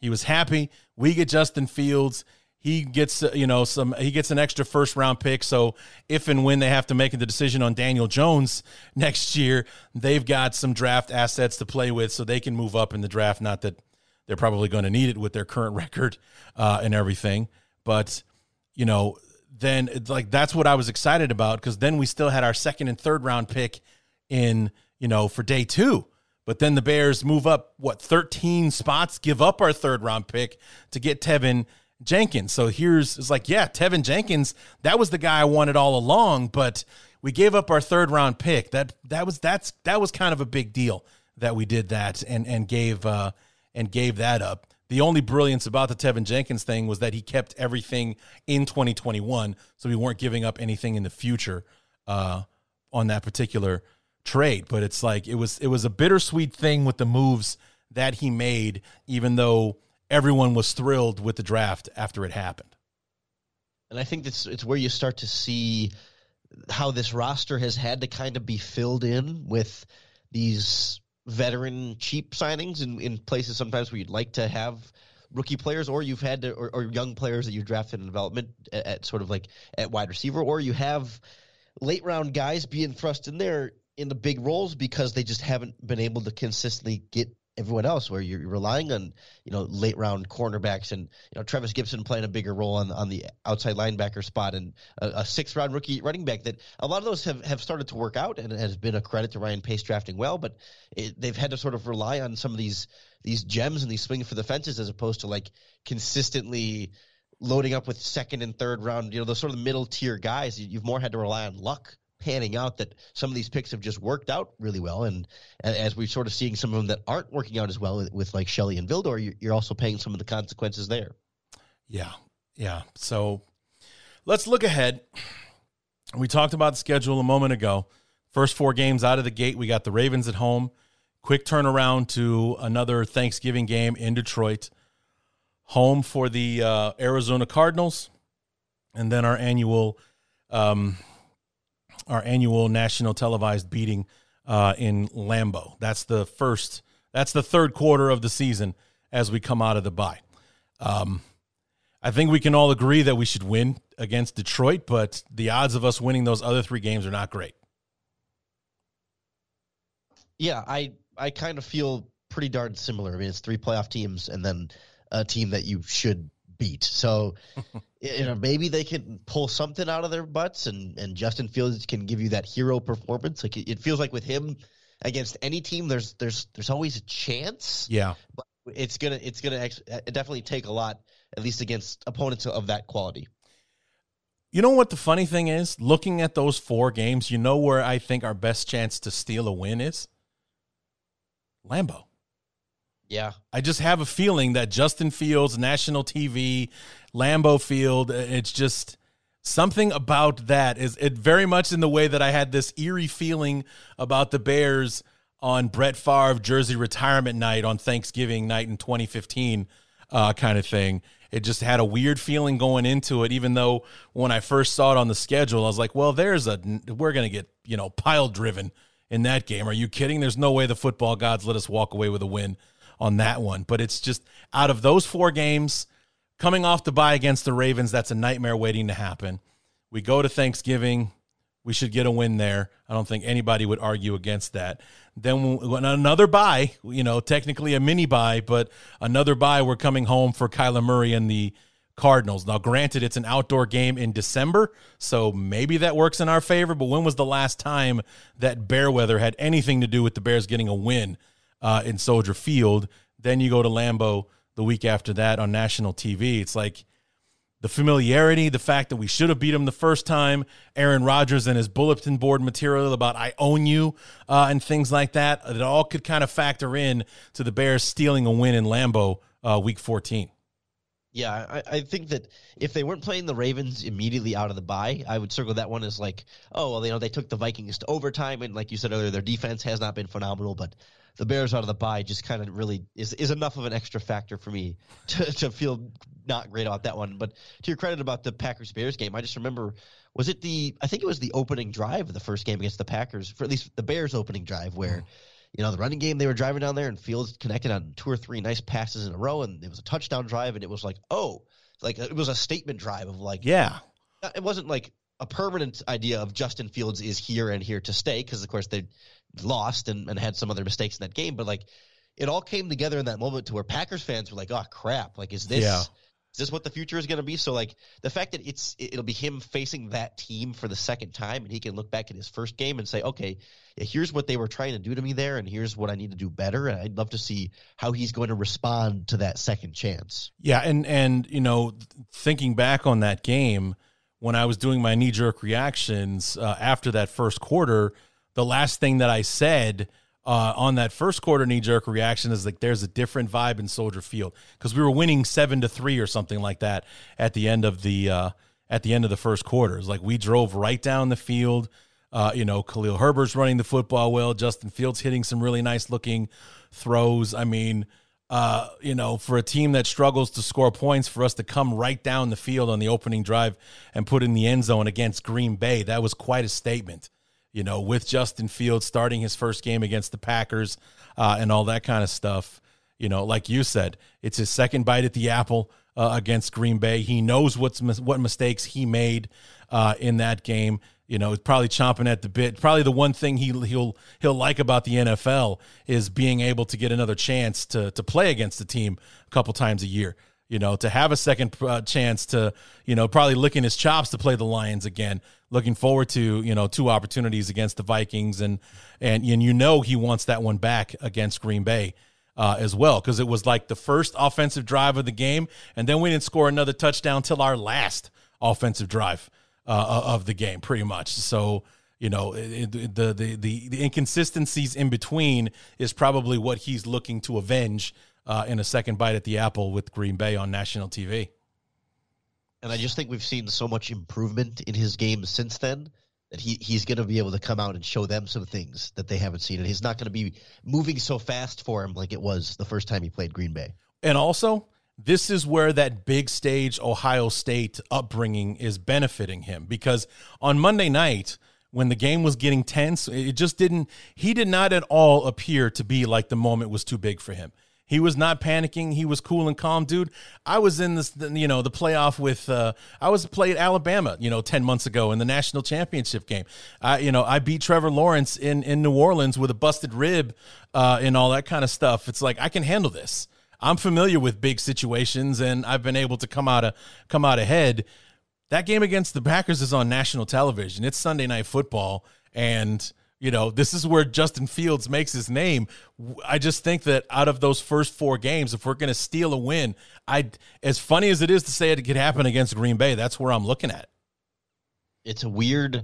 He was happy. We get Justin Fields. he gets uh, you know some he gets an extra first round pick so if and when they have to make the decision on Daniel Jones next year they've got some draft assets to play with so they can move up in the draft not that they're probably going to need it with their current record uh, and everything but you know then like that's what I was excited about because then we still had our second and third round pick in you know for day 2 but then the Bears move up what 13 spots give up our third round pick to get Teven Jenkins. So here's it's like, yeah, Teven Jenkins, that was the guy I wanted all along, but we gave up our third round pick. That that was that's that was kind of a big deal that we did that and and gave uh and gave that up. The only brilliance about the Teven Jenkins thing was that he kept everything in 2021, so we weren't giving up anything in the future uh, on that particular trade. But it's like it was it was a bittersweet thing with the moves that he made, even though everyone was thrilled with the draft after it happened. And I think it's it's where you start to see how this roster has had to kind of be filled in with these veteran cheap signings in, in places sometimes where you'd like to have rookie players or you've had to or, or young players that you drafted in development at, at, sort of like at wide receiver or you have late round guys being thrust in there in the big roles because they just haven't been able to consistently get everyone else where you're relying on you know late round cornerbacks and you know Trevis Gipson playing a bigger role on on the outside linebacker spot and a, a sixth round rookie running back that a lot of those have, have started to work out and it has been a credit to Ryan Pace drafting well but it, they've had to sort of rely on some of these these gems and these swing for the fences as opposed to like consistently loading up with second and third round you know those sort of middle tier guys. You've more had to rely on luck panning out that some of these picks have just worked out really well. And as we're sort of seeing some of them that aren't working out as well with, like Shelley and Vildor, you're also paying some of the consequences there. Yeah. Yeah. So let's look ahead. We talked about the schedule a moment ago. First four games out of the gate, we got the Ravens at home. Quick turnaround to another Thanksgiving game in Detroit. Home for the uh, Arizona Cardinals. And then our annual um, our annual national televised beating uh, in Lambeau. That's the first. That's the third quarter of the season as we come out of the bye. Um, I think we can all agree that we should win against Detroit, but the odds of us winning those other three games are not great. Yeah, I I kind of feel pretty darn similar. I mean, it's three playoff teams and then a team that you should beat. So, you know, maybe they can pull something out of their butts, and and Justin Fields can give you that hero performance. Like it, feels like with him against any team, there's there's there's always a chance. Yeah, but it's gonna it's gonna ex- definitely take a lot, at least against opponents of that quality. You know what the funny thing is? Looking at those four games, you know where I think our best chance to steal a win is? Lambeau. Yeah. I just have a feeling that Justin Fields, national TV, Lambeau Field, it's just something about that is it very much in the way that I had this eerie feeling about the Bears on Brett Favre jersey retirement night on Thanksgiving night in 2015 uh, kind of thing. It just had a weird feeling going into it, even though when I first saw it on the schedule, I was like, well, there's a, we're going to get, you know, pile driven in that game. Are you kidding? There's no way the football gods let us walk away with a win on that one. But it's just out of those four games, coming off the bye against the Ravens, that's a nightmare waiting to happen. We go to Thanksgiving. We should get a win there. I don't think anybody would argue against that. Then another bye, you know, technically a mini bye, but another bye. We're coming home for Kyler Murray and the Cardinals. Now, granted, it's an outdoor game in December, so maybe that works in our favor. But when was the last time that bear weather had anything to do with the Bears getting a win uh, in Soldier Field. Then you go to Lambeau the week after that on national TV. It's like the familiarity, the fact that we should have beat him the first time, Aaron Rodgers and his bulletin board material about "I own you" uh, and things like that. It all could kind of factor in to the Bears stealing a win in Lambeau uh, week 14. Yeah, I, I, think that if they weren't playing the Ravens immediately out of the bye, I would circle that one as like, oh well, you know, they took the Vikings to overtime, and like you said earlier, their defense has not been phenomenal, but the Bears out of the bye just kind of really is is enough of an extra factor for me to, to feel not great about that one. But to your credit about the Packers Bears game, I just remember was it the I think it was the opening drive of the first game against the Packers, for at least the Bears opening drive where. Mm. You know, the running game, they were driving down there and Fields connected on two or three nice passes in a row, and it was a touchdown drive, and it was like, oh, like it was a statement drive of like Yeah. it wasn't like a permanent idea of Justin Fields is here and here to stay because of course they lost and, and had some other mistakes in that game, but like it all came together in that moment to where Packers fans were like, "Oh crap! Like, is this Yeah. is this what the future is going to be?" So like the fact that it's it'll be him facing that team for the second time, and he can look back at his first game and say, "Okay, here's what they were trying to do to me there, and here's what I need to do better." And I'd love to see how he's going to respond to that second chance. Yeah, and and you know, thinking back on that game when I was doing my knee jerk reactions uh, after that first quarter, the last thing that I said uh, on that first quarter knee jerk reaction is like, "There's a different vibe in Soldier Field" because we were winning seven to three or something like that at the end of the uh, at the end of the first quarter. It's like we drove right down the field. Uh, you know, Khalil Herbert's running the football well. Justin Fields hitting some really nice looking throws. I mean, uh, you know, for a team that struggles to score points, for us to come right down the field on the opening drive and put in the end zone against Green Bay, that was quite a statement. You know, with Justin Fields starting his first game against the Packers uh, and all that kind of stuff. You know, like you said, it's his second bite at the apple uh, against Green Bay. He knows what's what mistakes he made uh, in that game. You know, probably chomping at the bit. Probably the one thing he he'll he'll like about the NFL is being able to get another chance to to play against the team a couple times a year. You know, to have a second uh, chance to you know probably licking his chops to play the Lions again. Looking forward to you know two opportunities against the Vikings and and and you know he wants that one back against Green Bay. Uh, as well, because it was like the first offensive drive of the game, and then we didn't score another touchdown till our last offensive drive uh, of the game, pretty much. So you know it, it- the, the the the inconsistencies in between is probably what he's looking to avenge uh, in a second bite at the apple with Green Bay on national TV. And I just think we've seen so much improvement in his game since then that he, he's going to be able to come out and show them some things that they haven't seen. And he's not going to be moving so fast for him like it was the first time he played Green Bay. And also, this is where that big stage Ohio State upbringing is benefiting him because on Monday night, when the game was getting tense, it just didn't, he did not at all appear to be like the moment was too big for him. He was not panicking. He was cool and calm, dude. I was in this, you know, the playoff with, uh, I was played Alabama, you know, 10 months ago in the national championship game. I, you know, I beat Trevor Lawrence in, in New Orleans with a busted rib uh, and all that kind of stuff. It's like, I can handle this. I'm familiar with big situations and I've been able to come out of come out ahead. That game against the Packers is on national television. It's Sunday night football and you know, this is where Justin Fields makes his name. I just think that out of those first four games, if we're going to steal a win, I as funny as it is to say it could happen against Green Bay, that's where I'm looking at. It's a weird,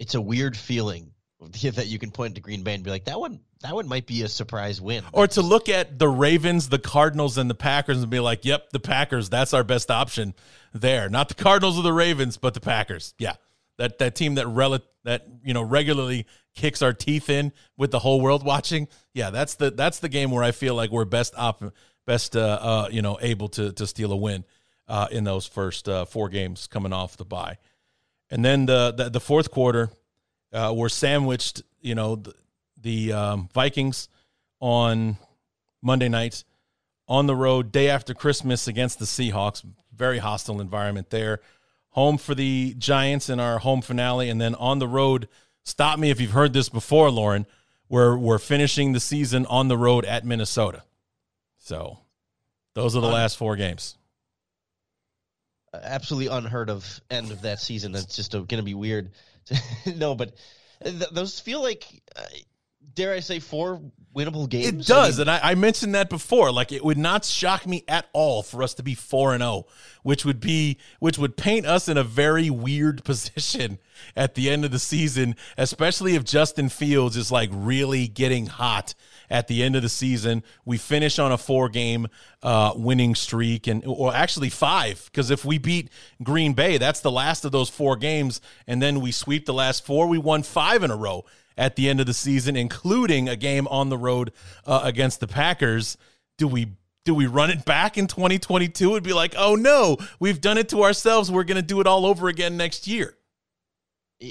it's a weird feeling that you can point to Green Bay and be like, that one, that one might be a surprise win. Or to look at the Ravens, the Cardinals, and the Packers and be like, "Yep, the Packers. That's our best option there. Not the Cardinals or the Ravens, but the Packers. Yeah, that that team that rel- that you know regularly kicks our teeth in with the whole world watching. Yeah, that's the that's the game where I feel like we're best op best uh, uh you know able to to steal a win uh in those first uh, four games coming off the bye, and then the the, the fourth quarter uh, we're sandwiched. You know the, the um, Vikings on Monday night on the road day after Christmas against the Seahawks. Very hostile environment there. Home for the Giants in our home finale, and then on the road. Stop me if you've heard this before, Lorin. We're we're finishing the season on the road at Minnesota. So those are the last four games. absolutely unheard of end of that season. That's just going to be weird. no, but th- those feel like, uh, dare I say, four winnable games. It does, and I, I mentioned that before. Like it would not shock me at all for us to be four and zero, which would be which would paint us in a very weird position at the end of the season, especially if Justin Fields is like really getting hot at the end of the season. We finish on a four game uh, winning streak, and or actually five, because if we beat Green Bay, that's the last of those four games, and then we sweep the last four. We won five in a row at the end of the season, including a game on the road uh, against the Packers. Do we do we run it back in 2022? It'd be like, oh no, we've done it to ourselves. We're going to do it all over again next year.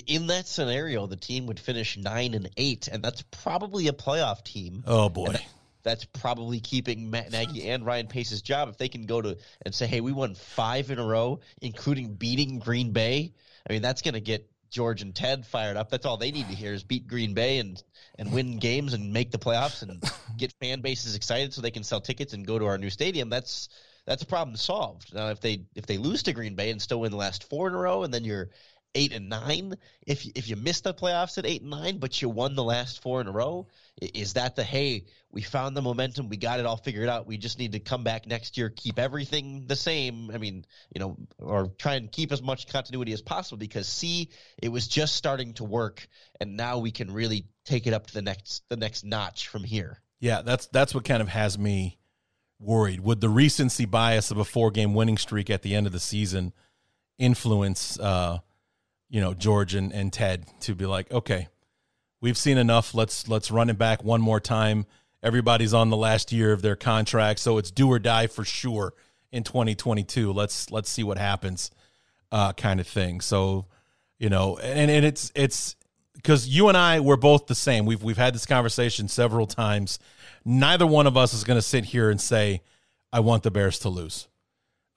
In that scenario, the team would finish nine and eight, and that's probably a playoff team. Oh boy, that's probably keeping Matt Nagy and Ryan Pace's job. If they can go to and say, "Hey, we won five in a row, including beating Green Bay," I mean, that's going to get George and Ted fired up. That's all they need to hear is beat Green Bay and and win games and make the playoffs and get fan bases excited so they can sell tickets and go to our new stadium. That's that's a problem solved. Now, if they if they lose to Green Bay and still win the last four in a row, and then you're eight and nine, if if you missed the playoffs at eight and nine, but you won the last four in a row, is that the hey we found the momentum, we got it all figured out, we just need to come back next year, keep everything the same. I mean, you know, or try and keep as much continuity as possible because see, it was just starting to work, and now we can really take it up to the next the next notch from here. Yeah, that's that's what kind of has me worried. Would the recency bias of a four game winning streak at the end of the season influence, uh, you know, George and, and Ted to be like, okay, we've seen enough. Let's let's run it back one more time. Everybody's on the last year of their contract, so it's do or die for sure in 2022. Let's let's see what happens, uh, kind of thing. So, you know, and, and it's it's because you and I we're both the same. We've we've had this conversation several times. Neither one of us is going to sit here and say, "I want the Bears to lose."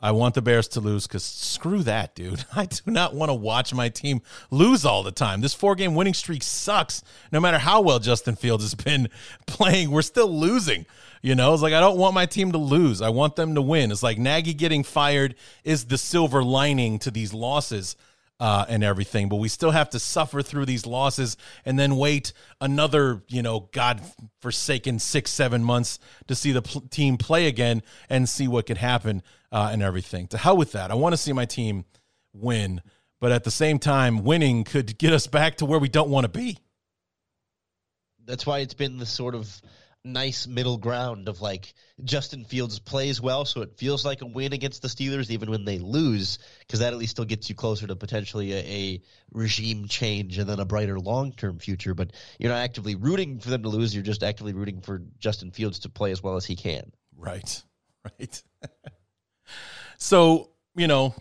I want the Bears to lose because screw that, dude. I do not want to watch my team lose all the time. This four game winning streak sucks. No matter how well Justin Fields has been playing, we're still losing. You know, it's like I don't want my team to lose. I want them to win. It's like Nagy getting fired is the silver lining to these losses uh, and everything. But we still have to suffer through these losses and then wait another, you know, God forsaken six, seven months to see the pl- team play again and see what could happen uh, and everything. To hell with that. I want to see my team win. But at the same time, winning could get us back to where we don't want to be. That's why it's been the sort of nice middle ground of like Justin Fields plays well, so it feels like a win against the Steelers, even when they lose, because that at least still gets you closer to potentially a, a regime change and then a brighter long term future. But you're not actively rooting for them to lose; you're just actively rooting for Justin Fields to play as well as he can. Right, right. so you know,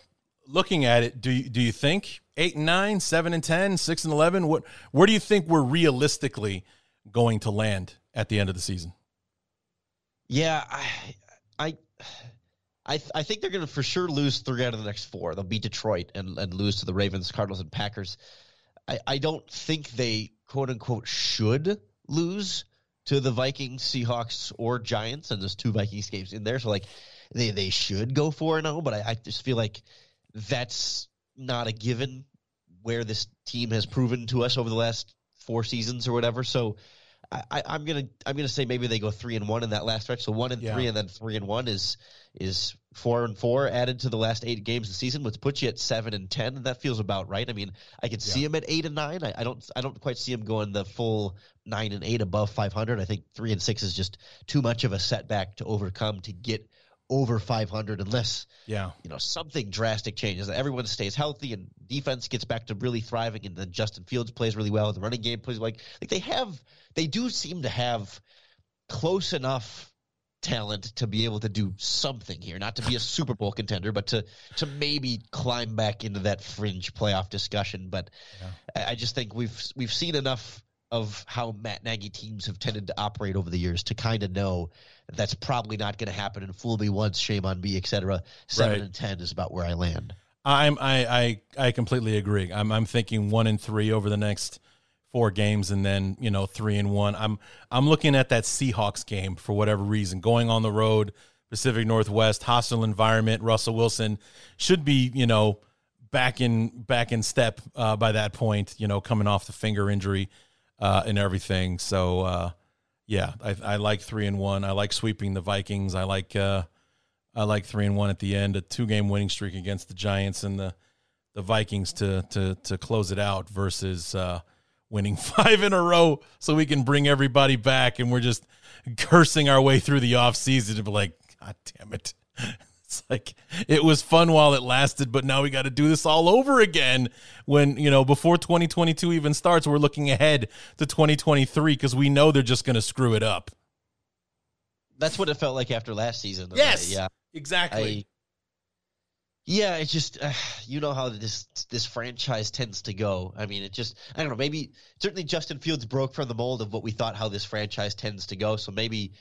looking at it, do you, do you think eight and nine, seven and ten, six and eleven? What where do you think we're realistically going to land at the end of the season? Yeah, I, I, I, I think they're going to for sure lose three out of the next four. They'll beat Detroit and, and lose to the Ravens, Cardinals, and Packers. I, I don't think they quote unquote should lose to the Vikings, Seahawks, or Giants, and there's two Vikings games in there. So like they they should go four and zero, but I, I just feel like that's not a given where this team has proven to us over the last four seasons or whatever. So I, am gonna I'm gonna say maybe they go three and one in that last stretch. So one and yeah. three, and then three and one is is four and four added to the last eight games of the season, which puts you at seven and ten, and that feels about right. I mean, I could yeah. see him at eight and nine. I, I, don't I don't quite see him going the full nine and eight above 500. I think three and six is just too much of a setback to overcome to get over 500 unless yeah. you know something drastic changes. Everyone stays healthy and defense gets back to really thriving and then justin fields plays really well the running game plays like like they have they do seem to have close enough talent to be able to do something here. Not to be a super bowl contender but to to maybe climb back into that fringe playoff discussion. But yeah. i just think we've we've seen enough of how Matt Nagy teams have tended to operate over the years to kind of know that's probably not going to happen and fool me once, shame on me, etc. Seven right. and ten is about where I land. I'm I I, I completely agree. I'm I'm thinking one and three over the next four games and then you know three and one. I'm I'm looking at that Seahawks game for whatever reason going on the road, Pacific Northwest, hostile environment. Russell Wilson should be you know back in back in step uh, by that point. You know coming off the finger injury uh, and everything. So uh, yeah, I, I, like three and one. I like sweeping the Vikings. I like uh, I like three and one at the end. A two game winning streak against the Giants and the the Vikings to to to close it out versus uh, winning five in a row so we can bring everybody back and we're just cursing our way through the offseason to be like, God damn it. It's like it was fun while it lasted, but now we got to do this all over again. When you know before 2022 even starts, we're looking ahead to 2023 because we know they're just going to screw it up. That's what it felt like after last season. Yes, yeah, exactly. I, yeah, it's just uh, you know how this this franchise tends to go. I mean, it just I don't know. Maybe certainly Justin Fields broke from the mold of what we thought how this franchise tends to go. So maybe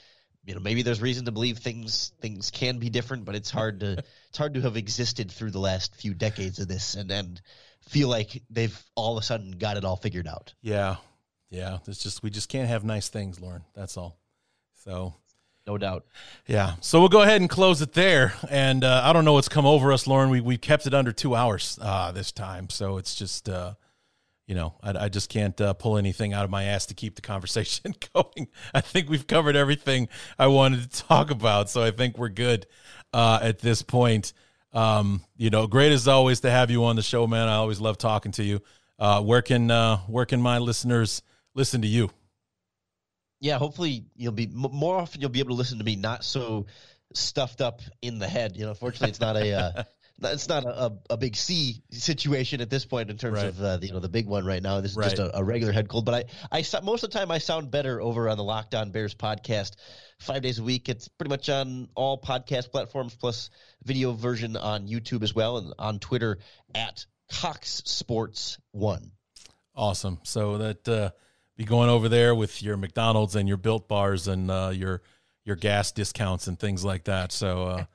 you know maybe there's reason to believe things things can be different, but it's hard to it's hard to have existed through the last few decades of this and and feel like they've all of a sudden got it all figured out. Yeah, yeah. It's just we just can't have nice things, Lorin. That's all. So no doubt. Yeah. So we'll go ahead and close it there. And uh, I don't know what's come over us, Lorin. We we kept it under two hours uh, this time, so it's just uh, you know I, I just can't uh, pull anything out of my ass to keep the conversation going. I think we've covered everything I wanted to talk about, so I think we're good uh, at this point. Um, you know, great as always to have you on the show, man. I always love talking to you. Uh, where can where can my listeners listen to you? yeah, hopefully you'll be more often you'll be able to listen to me not so stuffed up in the head. You know, fortunately, it's not a uh, it's not a, a, big C situation at this point in terms right. of uh, the, you know the big one right now. This is right. just a, a, regular head cold. But I I most of the time I sound better over on the Locked On Bears podcast five days a week. It's pretty much on all podcast platforms plus video version on YouTube as well and on Twitter at Cox Sports One. Awesome. So that. Uh be going over there with your McDonald's and your built bars and uh, your your gas discounts and things like that. So uh,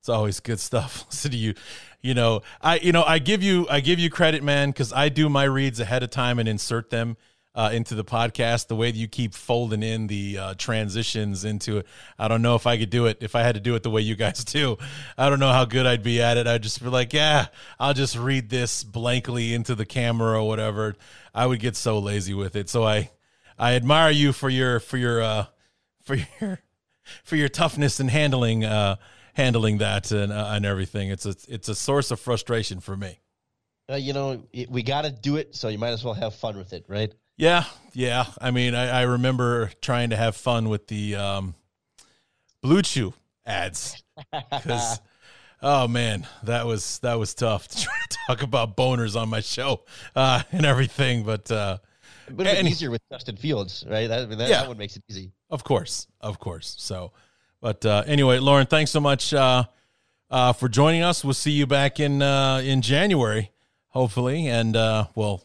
it's always good stuff. Listen to you, you know, I you know I give you I give you credit, man, because I do my reads ahead of time and insert them uh, into the podcast. The way that you keep folding in the uh, transitions into it, I don't know if I could do it. If I had to do it the way you guys do, I don't know how good I'd be at it. I'd just be like, yeah, I'll just read this blankly into the camera or whatever. I would get so lazy with it. So I, I admire you for your for your uh, for your for your toughness and handling uh, handling that and uh, and everything. It's a it's a source of frustration for me. Uh, you know, we got to do it, so you might as well have fun with it, right? Yeah, yeah. I mean, I, I remember trying to have fun with the um, BlueChew ads because, oh man, that was that was tough to try to talk about boners on my show uh, and everything. But uh, but it's easier with Justin Fields, right? That, I mean, that, yeah, that one makes it easy. Of course, of course. So, but uh, anyway, Lorin, thanks so much uh, uh, for joining us. We'll see you back in uh, in January, hopefully, and uh, well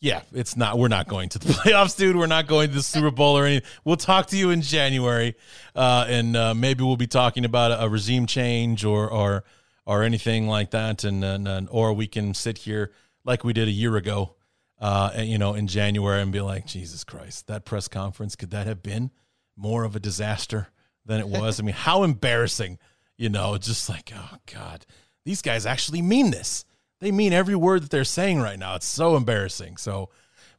yeah, it's not. We're not going to the playoffs, dude. We're not going to the Super Bowl or anything. We'll talk to you in January, uh, and maybe we'll be talking about a, regime change or or or anything like that, and, and, or we can sit here like we did a year ago, and, you know, in January, and be like, Jesus Christ, that press conference could that have been more of a disaster than it was? I mean, how embarrassing, you know? Just like, oh God, these guys actually mean this they mean every word that they're saying right now. It's so embarrassing. So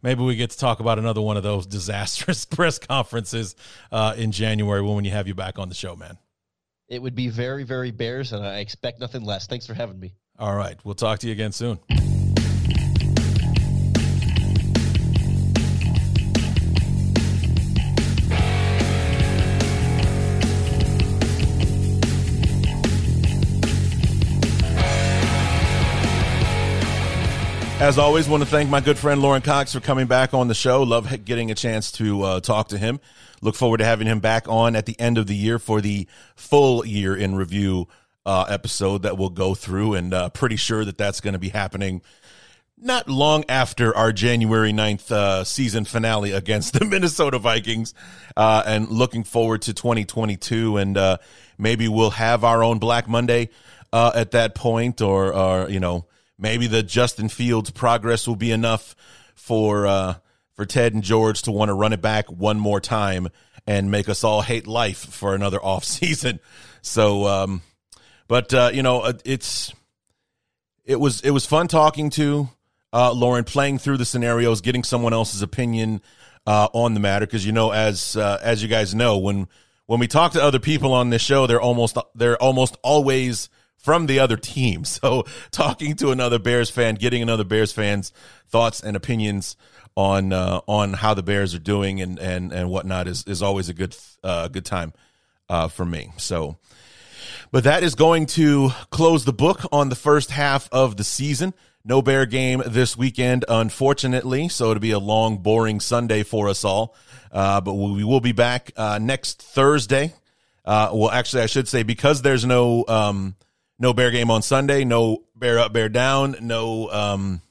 maybe we get to talk about another one of those disastrous press conferences uh, in January when you have you back on the show, man. It would be very, very Bears, and I expect nothing less. Thanks for having me. All right. We'll talk to you again soon. As always, want to thank my good friend Lorin Cox for coming back on the show. Love getting a chance to uh, talk to him. Look forward to having him back on at the end of the year for the full year in review uh, episode that we'll go through, and uh, pretty sure that that's going to be happening not long after our January 9th uh, season finale against the Minnesota Vikings. Uh, and looking forward to 2022, and uh, maybe we'll have our own Black Monday at that point, or, or you know maybe the Justin Fields progress will be enough for uh, for Ted and George to want to run it back one more time and make us all hate life for another off season. So, um, but uh, you know, it's it was it was fun talking to uh, Lorin, playing through the scenarios, getting someone else's opinion uh, on the matter. Because you know, as uh, as you guys know, when when we talk to other people on this show, they're almost they're almost always from the other team. So talking to another Bears fan, getting another Bears fan's thoughts and opinions on uh, on how the Bears are doing and and and whatnot is is always a good uh, good time uh, for me. So, but that is going to close the book on the first half of the season. No Bear game this weekend, unfortunately. So it'll be a long, boring Sunday for us all. Uh, but we will be back uh, next Thursday. Uh, well, actually, I should say because there's no um, no bear game on Sunday. No bear up, bear down. No, um,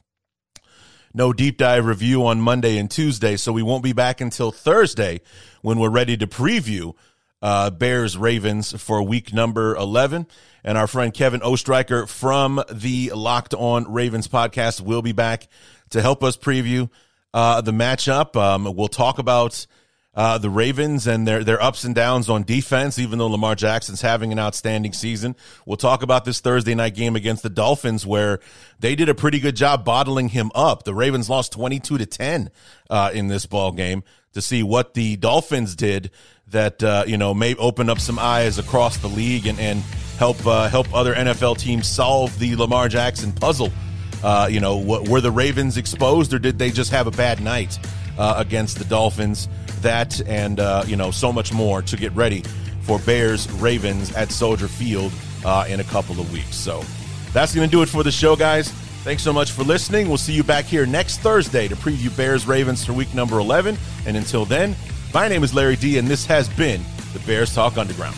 no deep dive review on Monday and Tuesday. So we won't be back until Thursday when we're ready to preview uh, Bears Ravens for week number 11. And our friend Kevin Ostreicher from the Locked On Ravens podcast will be back to help us preview uh, the matchup. Um, we'll talk about uh, the Ravens and their their ups and downs on defense, even though Lamar Jackson's having an outstanding season. We'll talk about this Thursday night game against the Dolphins, where they did a pretty good job bottling him up. The Ravens lost twenty two to ten uh, in this ball game. To see what the Dolphins did, that uh, you know may open up some eyes across the league and and help uh, help other NFL teams solve the Lamar Jackson puzzle. Uh, you know, were the Ravens exposed, or did they just have a bad night uh, against the Dolphins? That and uh, you know so much more to get ready for Bears Ravens at Soldier Field uh, in a couple of weeks. So that's going to do it for the show, guys. Thanks so much for listening. We'll see you back here next Thursday to preview Bears Ravens for week number 11. And until then, my name is Larry D, and this has been the Bears Talk Underground.